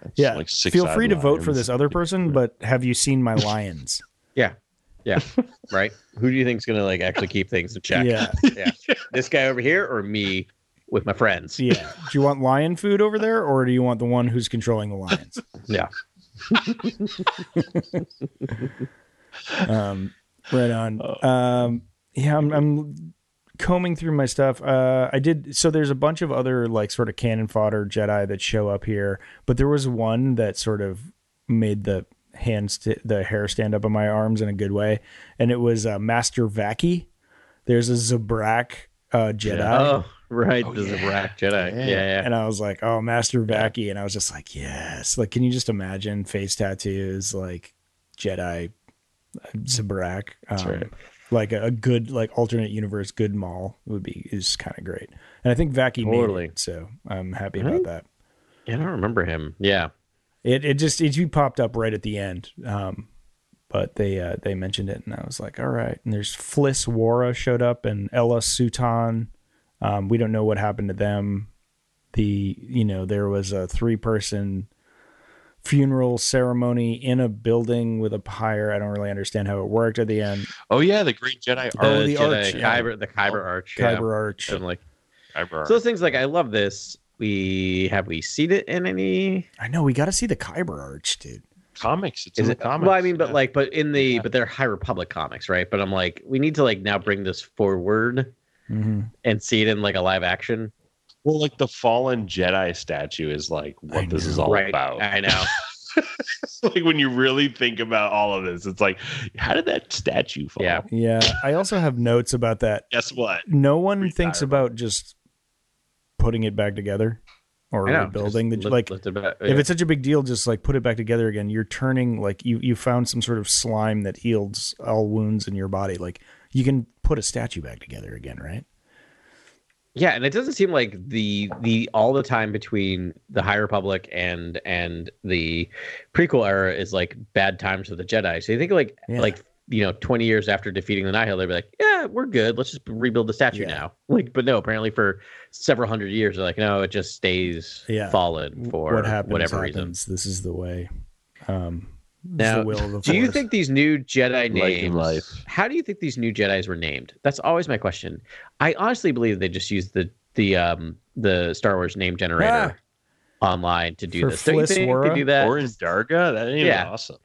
Speaker 6: It's
Speaker 5: Yeah,
Speaker 6: like six
Speaker 5: feel free to
Speaker 6: eyed
Speaker 5: vote for this other person, but have you seen my lions?
Speaker 3: Yeah. Yeah. right. Who do you think's gonna like actually keep things in check?
Speaker 5: Yeah,
Speaker 3: Yeah. This guy over here or me with my friends?
Speaker 5: yeah. Do you want lion food over there, or do you want the one who's controlling the lions?
Speaker 3: Yeah.
Speaker 5: Um, right on. Um, yeah, I'm, I'm combing through my stuff. Uh, I did so. There's a bunch of other like sort of cannon fodder Jedi that show up here, but there was one that sort of made the hands st- the hair stand up on my arms in a good way, and it was uh, Master Vaki. There's a Zabrak uh, Jedi.
Speaker 3: Oh, right.
Speaker 6: Oh,
Speaker 3: the
Speaker 6: yeah.
Speaker 3: Zabrak Jedi.
Speaker 6: Yeah.
Speaker 3: Yeah. Yeah.
Speaker 5: And I was like, "Oh, Master Vaki," and I was just like, "Yes!" Like, can you just imagine face tattoos like Jedi uh, Zabrak? Um,
Speaker 6: right.
Speaker 5: Like a, a good, like alternate universe, good Maul would be is kind of great. And I think Vaki
Speaker 3: Totally.
Speaker 5: made it, so I'm happy
Speaker 3: Right?
Speaker 5: about that.
Speaker 3: Yeah, I don't remember him. Yeah.
Speaker 5: It it just it popped up right at the end, um, but they uh, they mentioned it, and I was like, "All right." And there's Fliss Wara showed up, and Ella Sutan. Um, we don't know what happened to them. The you know there was a three person funeral ceremony in a building with a pyre. I don't really understand how it worked at the end.
Speaker 6: Oh yeah, the great Jedi
Speaker 5: Oh,
Speaker 6: Arc.
Speaker 5: the
Speaker 3: Jedi
Speaker 5: arch, yeah.
Speaker 3: Kyber, the Kyber Arch. yeah.
Speaker 5: Kyber Arch.
Speaker 3: And like
Speaker 6: Kyber
Speaker 3: so those things like I love this. We have we seen it in any
Speaker 5: I know we got to see the Kyber Arch, dude.
Speaker 6: comics. It's
Speaker 3: is
Speaker 6: in
Speaker 3: it
Speaker 6: the comics.
Speaker 3: well I mean but
Speaker 6: yeah.
Speaker 3: like but in the
Speaker 6: Yeah.
Speaker 3: but they're High Republic comics, right? But I'm like, we need to like now bring this forward
Speaker 5: Mm-hmm.
Speaker 3: and see it in like a live action.
Speaker 6: well, like the fallen Jedi statue is like
Speaker 5: I
Speaker 6: what this is
Speaker 5: know.
Speaker 6: all
Speaker 3: right.
Speaker 6: about.
Speaker 3: I know.
Speaker 6: like when you really think about all of this, it's like, how did that statue fall?
Speaker 3: Yeah.
Speaker 5: Yeah, I also have notes about that.
Speaker 6: Guess what?
Speaker 5: No one
Speaker 6: Retire.
Speaker 5: thinks about just putting it back together or
Speaker 3: I know.
Speaker 5: rebuilding the
Speaker 3: lift-
Speaker 5: like
Speaker 3: lift it back-
Speaker 5: if it's such a big deal just like put it back together again you're turning like you you found some sort of slime that heals all wounds in your body like you can put a statue back together again right
Speaker 3: Yeah, and it doesn't seem like the the all the time between the High Republic and and the prequel era is like bad times for the Jedi. So you think like
Speaker 5: Yeah.
Speaker 3: like you know twenty years after defeating the Nihil, they'd be like, yeah, we're good. Let's just rebuild the statue
Speaker 5: Yeah.
Speaker 3: now. Like, but no, apparently for several hundred years, they're like, no, it just stays
Speaker 5: Yeah.
Speaker 3: fallen for
Speaker 5: what happens
Speaker 3: whatever
Speaker 5: happens. this is the way um
Speaker 3: Now,
Speaker 5: the will of the
Speaker 3: Do you think these new Jedi names?
Speaker 6: life.
Speaker 3: How do you think these new Jedi's were named? That's always my question. I honestly believe they just used the the um the Star Wars name generator online to do
Speaker 5: For
Speaker 3: this. Don't you think
Speaker 5: Wara?
Speaker 3: they do that?
Speaker 6: Or in Darga? That ain't
Speaker 3: Yeah.
Speaker 6: awesome.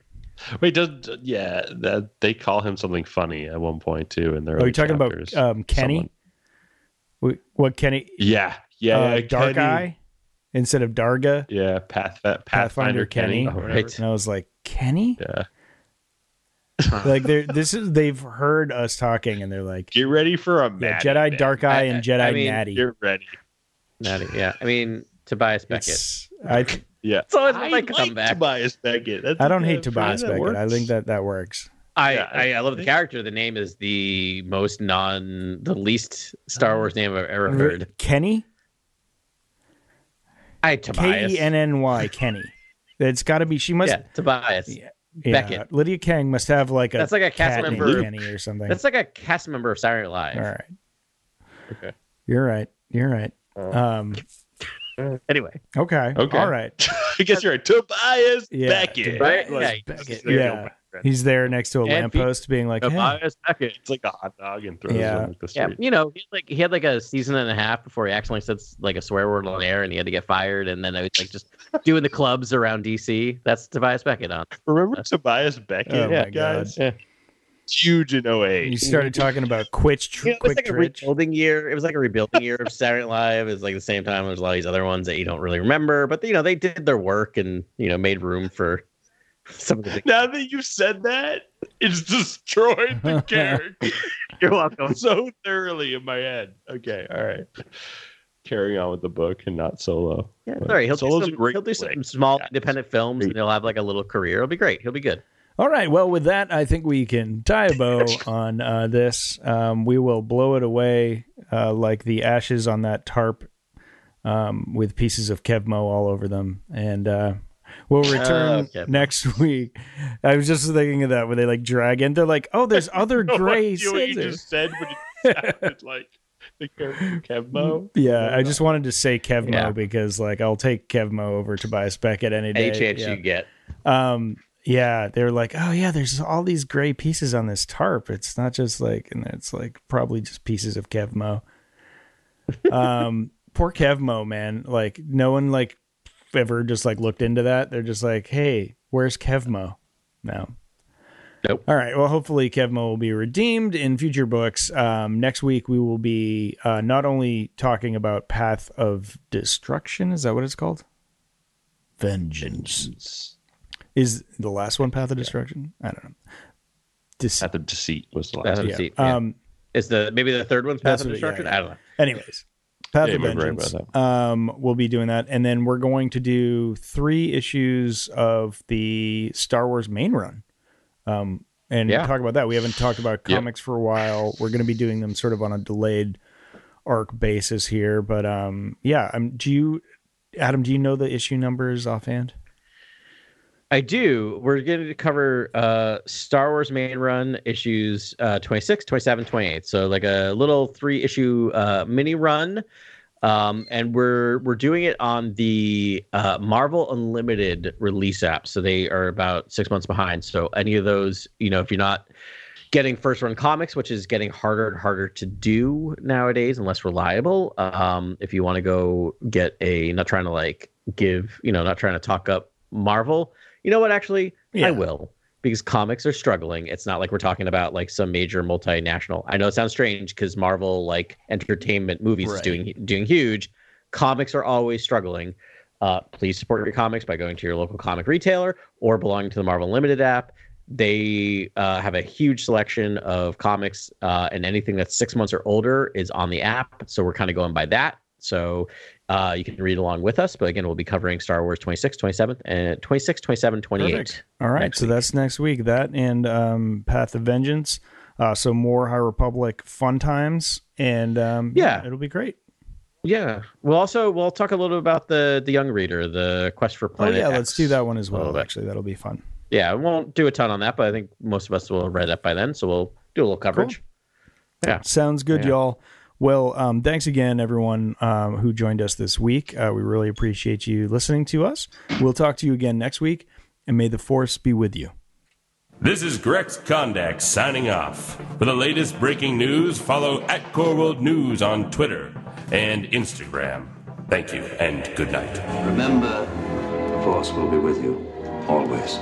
Speaker 6: Wait, does yeah? That they call him something funny at one point too. In their
Speaker 5: oh you're talking about um kenny
Speaker 6: Someone-
Speaker 5: what kenny
Speaker 6: Yeah, yeah,
Speaker 5: uh,
Speaker 6: yeah,
Speaker 5: dark
Speaker 6: Kenny.
Speaker 5: eye instead of darga
Speaker 6: Yeah, Path, uh, Pathfinder,
Speaker 5: Pathfinder
Speaker 6: Kenny.
Speaker 5: Kenny.
Speaker 6: Oh,
Speaker 3: right.
Speaker 5: and i was like kenny
Speaker 6: Yeah.
Speaker 5: like they're this is they've heard us talking and they're like
Speaker 6: Get ready for a
Speaker 5: yeah,
Speaker 6: Maddie,
Speaker 5: jedi
Speaker 6: man.
Speaker 5: dark eye
Speaker 3: I-
Speaker 5: and jedi
Speaker 3: I mean,
Speaker 5: natty
Speaker 6: Get ready.
Speaker 3: Natty, yeah. I mean Tobias Beckett.
Speaker 5: It's- I
Speaker 6: Yeah,
Speaker 3: It's always
Speaker 6: I
Speaker 3: my
Speaker 6: like
Speaker 3: comeback.
Speaker 6: Tobias Beckett. That's,
Speaker 5: I don't hate
Speaker 6: for me,
Speaker 5: Tobias
Speaker 6: that
Speaker 5: Beckett. I think that that works.
Speaker 3: I,
Speaker 6: Yeah,
Speaker 3: I, I love the character. The name is the most non, the least Star mm. Wars name I've ever heard.
Speaker 5: Kenny
Speaker 3: I
Speaker 5: K
Speaker 3: Tobias.
Speaker 5: E N N Y Kenny. It's got to be. She must.
Speaker 3: Yeah, Tobias.
Speaker 5: Yeah,
Speaker 3: Beckett.
Speaker 5: Lydia Kang must have like a.
Speaker 3: That's like a cast
Speaker 5: cat named
Speaker 3: member.
Speaker 5: Kenny or something.
Speaker 3: That's like a cast member of Saturday Night Live.
Speaker 5: All right.
Speaker 6: Okay.
Speaker 5: You're right. You're right. Um.
Speaker 3: Anyway,
Speaker 5: Okay.
Speaker 6: Okay.
Speaker 5: All right.
Speaker 6: I guess you're right. Tobias
Speaker 5: Yeah,
Speaker 6: Beckett.
Speaker 3: Right? Yeah,
Speaker 6: Beckett.
Speaker 5: yeah. He's there next to a
Speaker 3: And
Speaker 5: lamppost, being like, "Hey."
Speaker 3: Tobias Beckett.
Speaker 6: It's like a hot dog and throws
Speaker 5: Yeah.
Speaker 6: it on like, the
Speaker 3: Yeah, you know, he had like he had like a season and a half before he accidentally said like a swear word on air, and he had to get fired. And then I was like just doing the clubs around DC. That's Tobias Beckett on.
Speaker 6: Remember Tobias Beckett?
Speaker 5: Oh
Speaker 6: yeah,
Speaker 5: my
Speaker 6: guys.
Speaker 3: Yeah.
Speaker 6: Huge in 08.
Speaker 5: You started talking about Quitch, tr-
Speaker 3: You know, it was
Speaker 5: quick
Speaker 3: like a rebuilding year. It was like a rebuilding year of Saturday Night Live. It was like the same time there's a lot of these other ones that you don't really remember, but you know they did their work and you know made room for some of the. Big...
Speaker 6: Now that you said that, it's destroyed the character
Speaker 3: You're welcome.
Speaker 6: so thoroughly in my head. Okay, all right. Carrying on with the book and not solo.
Speaker 3: Yeah,
Speaker 6: But
Speaker 3: all right. He'll
Speaker 6: Solo's
Speaker 3: do some,
Speaker 6: great
Speaker 3: he'll do some small
Speaker 6: Yeah.
Speaker 3: independent films, and he'll have like a little career. It'll be great. He'll be good.
Speaker 5: All right. Well, with that, I think we can tie a bow on uh, this. Um, we will blow it away uh, like the ashes on that tarp um, with pieces of Kevmo all over them, and uh, we'll return
Speaker 3: Kevmo.
Speaker 5: next week. I was just thinking of that where they like drag in. They're like, oh, there's other
Speaker 6: No
Speaker 5: gray.
Speaker 6: idea what you just said, but it sounded like the Kevmo.
Speaker 5: Yeah, I just wanted to say Kevmo
Speaker 3: Yeah.
Speaker 5: because like I'll take Kevmo over Tobias Beckett any day.
Speaker 3: Any chance
Speaker 5: yeah.
Speaker 3: you get.
Speaker 5: Um, yeah, they're like, oh yeah, there's all these gray pieces on this tarp. It's not just like, and it's like probably just pieces of Kevmo. Um, poor Kevmo, man. Like no one like ever just like looked into that. They're just like, hey, where's Kevmo? No.
Speaker 3: Nope.
Speaker 5: All right. Well, hopefully Kevmo will be redeemed in future books. Um, next week we will be uh, not only talking about Path of Destruction. Is that what it's called? Vengeance. Is the last one Path of Destruction? I don't know. Dis-
Speaker 6: Path of Deceit was the
Speaker 3: Path
Speaker 6: last.
Speaker 3: of
Speaker 6: one.
Speaker 5: yeah.
Speaker 3: Deceit, yeah.
Speaker 5: Um.
Speaker 3: Is the maybe the third one's Path
Speaker 5: That's
Speaker 3: of
Speaker 5: what- yeah,
Speaker 3: Destruction?
Speaker 5: yeah.
Speaker 3: I don't know.
Speaker 5: Anyways, Path
Speaker 6: Yeah,
Speaker 5: of
Speaker 6: right
Speaker 5: Vengeance.
Speaker 6: about
Speaker 5: um, we'll be doing that, and then we're going to do three issues of the Star Wars main run. Um, and
Speaker 3: Yeah.
Speaker 5: talk about that. We haven't talked about
Speaker 6: Yep.
Speaker 5: comics for a while. We're going to be doing them sort of on a delayed arc basis here, but um, yeah. Um, do you, Adam? Do you know the issue numbers offhand?
Speaker 3: I do. We're going to cover uh, Star Wars main run issues uh, 26, 27, 28. So like a little three issue uh, mini run. Um, and we're we're doing it on the uh, Marvel Unlimited release app. So they are about six months behind. So any of those, you know, if you're not getting first run comics, which is getting harder and harder to do nowadays and less reliable. Um, if you want to go get a, not trying to like give, you know, not trying to talk up Marvel, you know what? Actually,
Speaker 5: Yeah.
Speaker 3: I will because comics are struggling. It's not like we're talking about like some major multinational. I know it sounds strange because Marvel, like entertainment movies, is doing doing huge. Comics are always struggling. Uh, please support your comics by going to your local comic retailer or belonging to the Marvel Unlimited app. They uh, have a huge selection of comics, uh, and anything that's six months or older is on the app. So we're kind of going by that. So uh, you can read along with us. But again, we'll be covering Star Wars 26, 27, and 26, 27, 28.
Speaker 5: Perfect. All right, so that's next week. That and um, Path of Vengeance. Uh, so more High Republic fun times, and um,
Speaker 3: Yeah.
Speaker 5: it'll be great.
Speaker 3: Yeah. We'll also we'll talk a little about the the young reader, the quest for planet.
Speaker 5: Oh yeah,
Speaker 3: X
Speaker 5: let's do that one as well. Actually, that'll be fun.
Speaker 3: Yeah, we won't do a ton on that, but I think most of us will have read that by then, so we'll do a little coverage. Yeah.
Speaker 5: Sounds good,
Speaker 3: Yeah.
Speaker 5: y'all. Well, um, thanks again, everyone um, who joined us this week. Uh, we really appreciate you listening to us. We'll talk to you again next week, and may the force be with you.
Speaker 1: This is Grex Kondak signing off. For the latest breaking news, follow at Core World News on Twitter and Instagram. Thank you and good night.
Speaker 7: Remember, the Force will be with you always.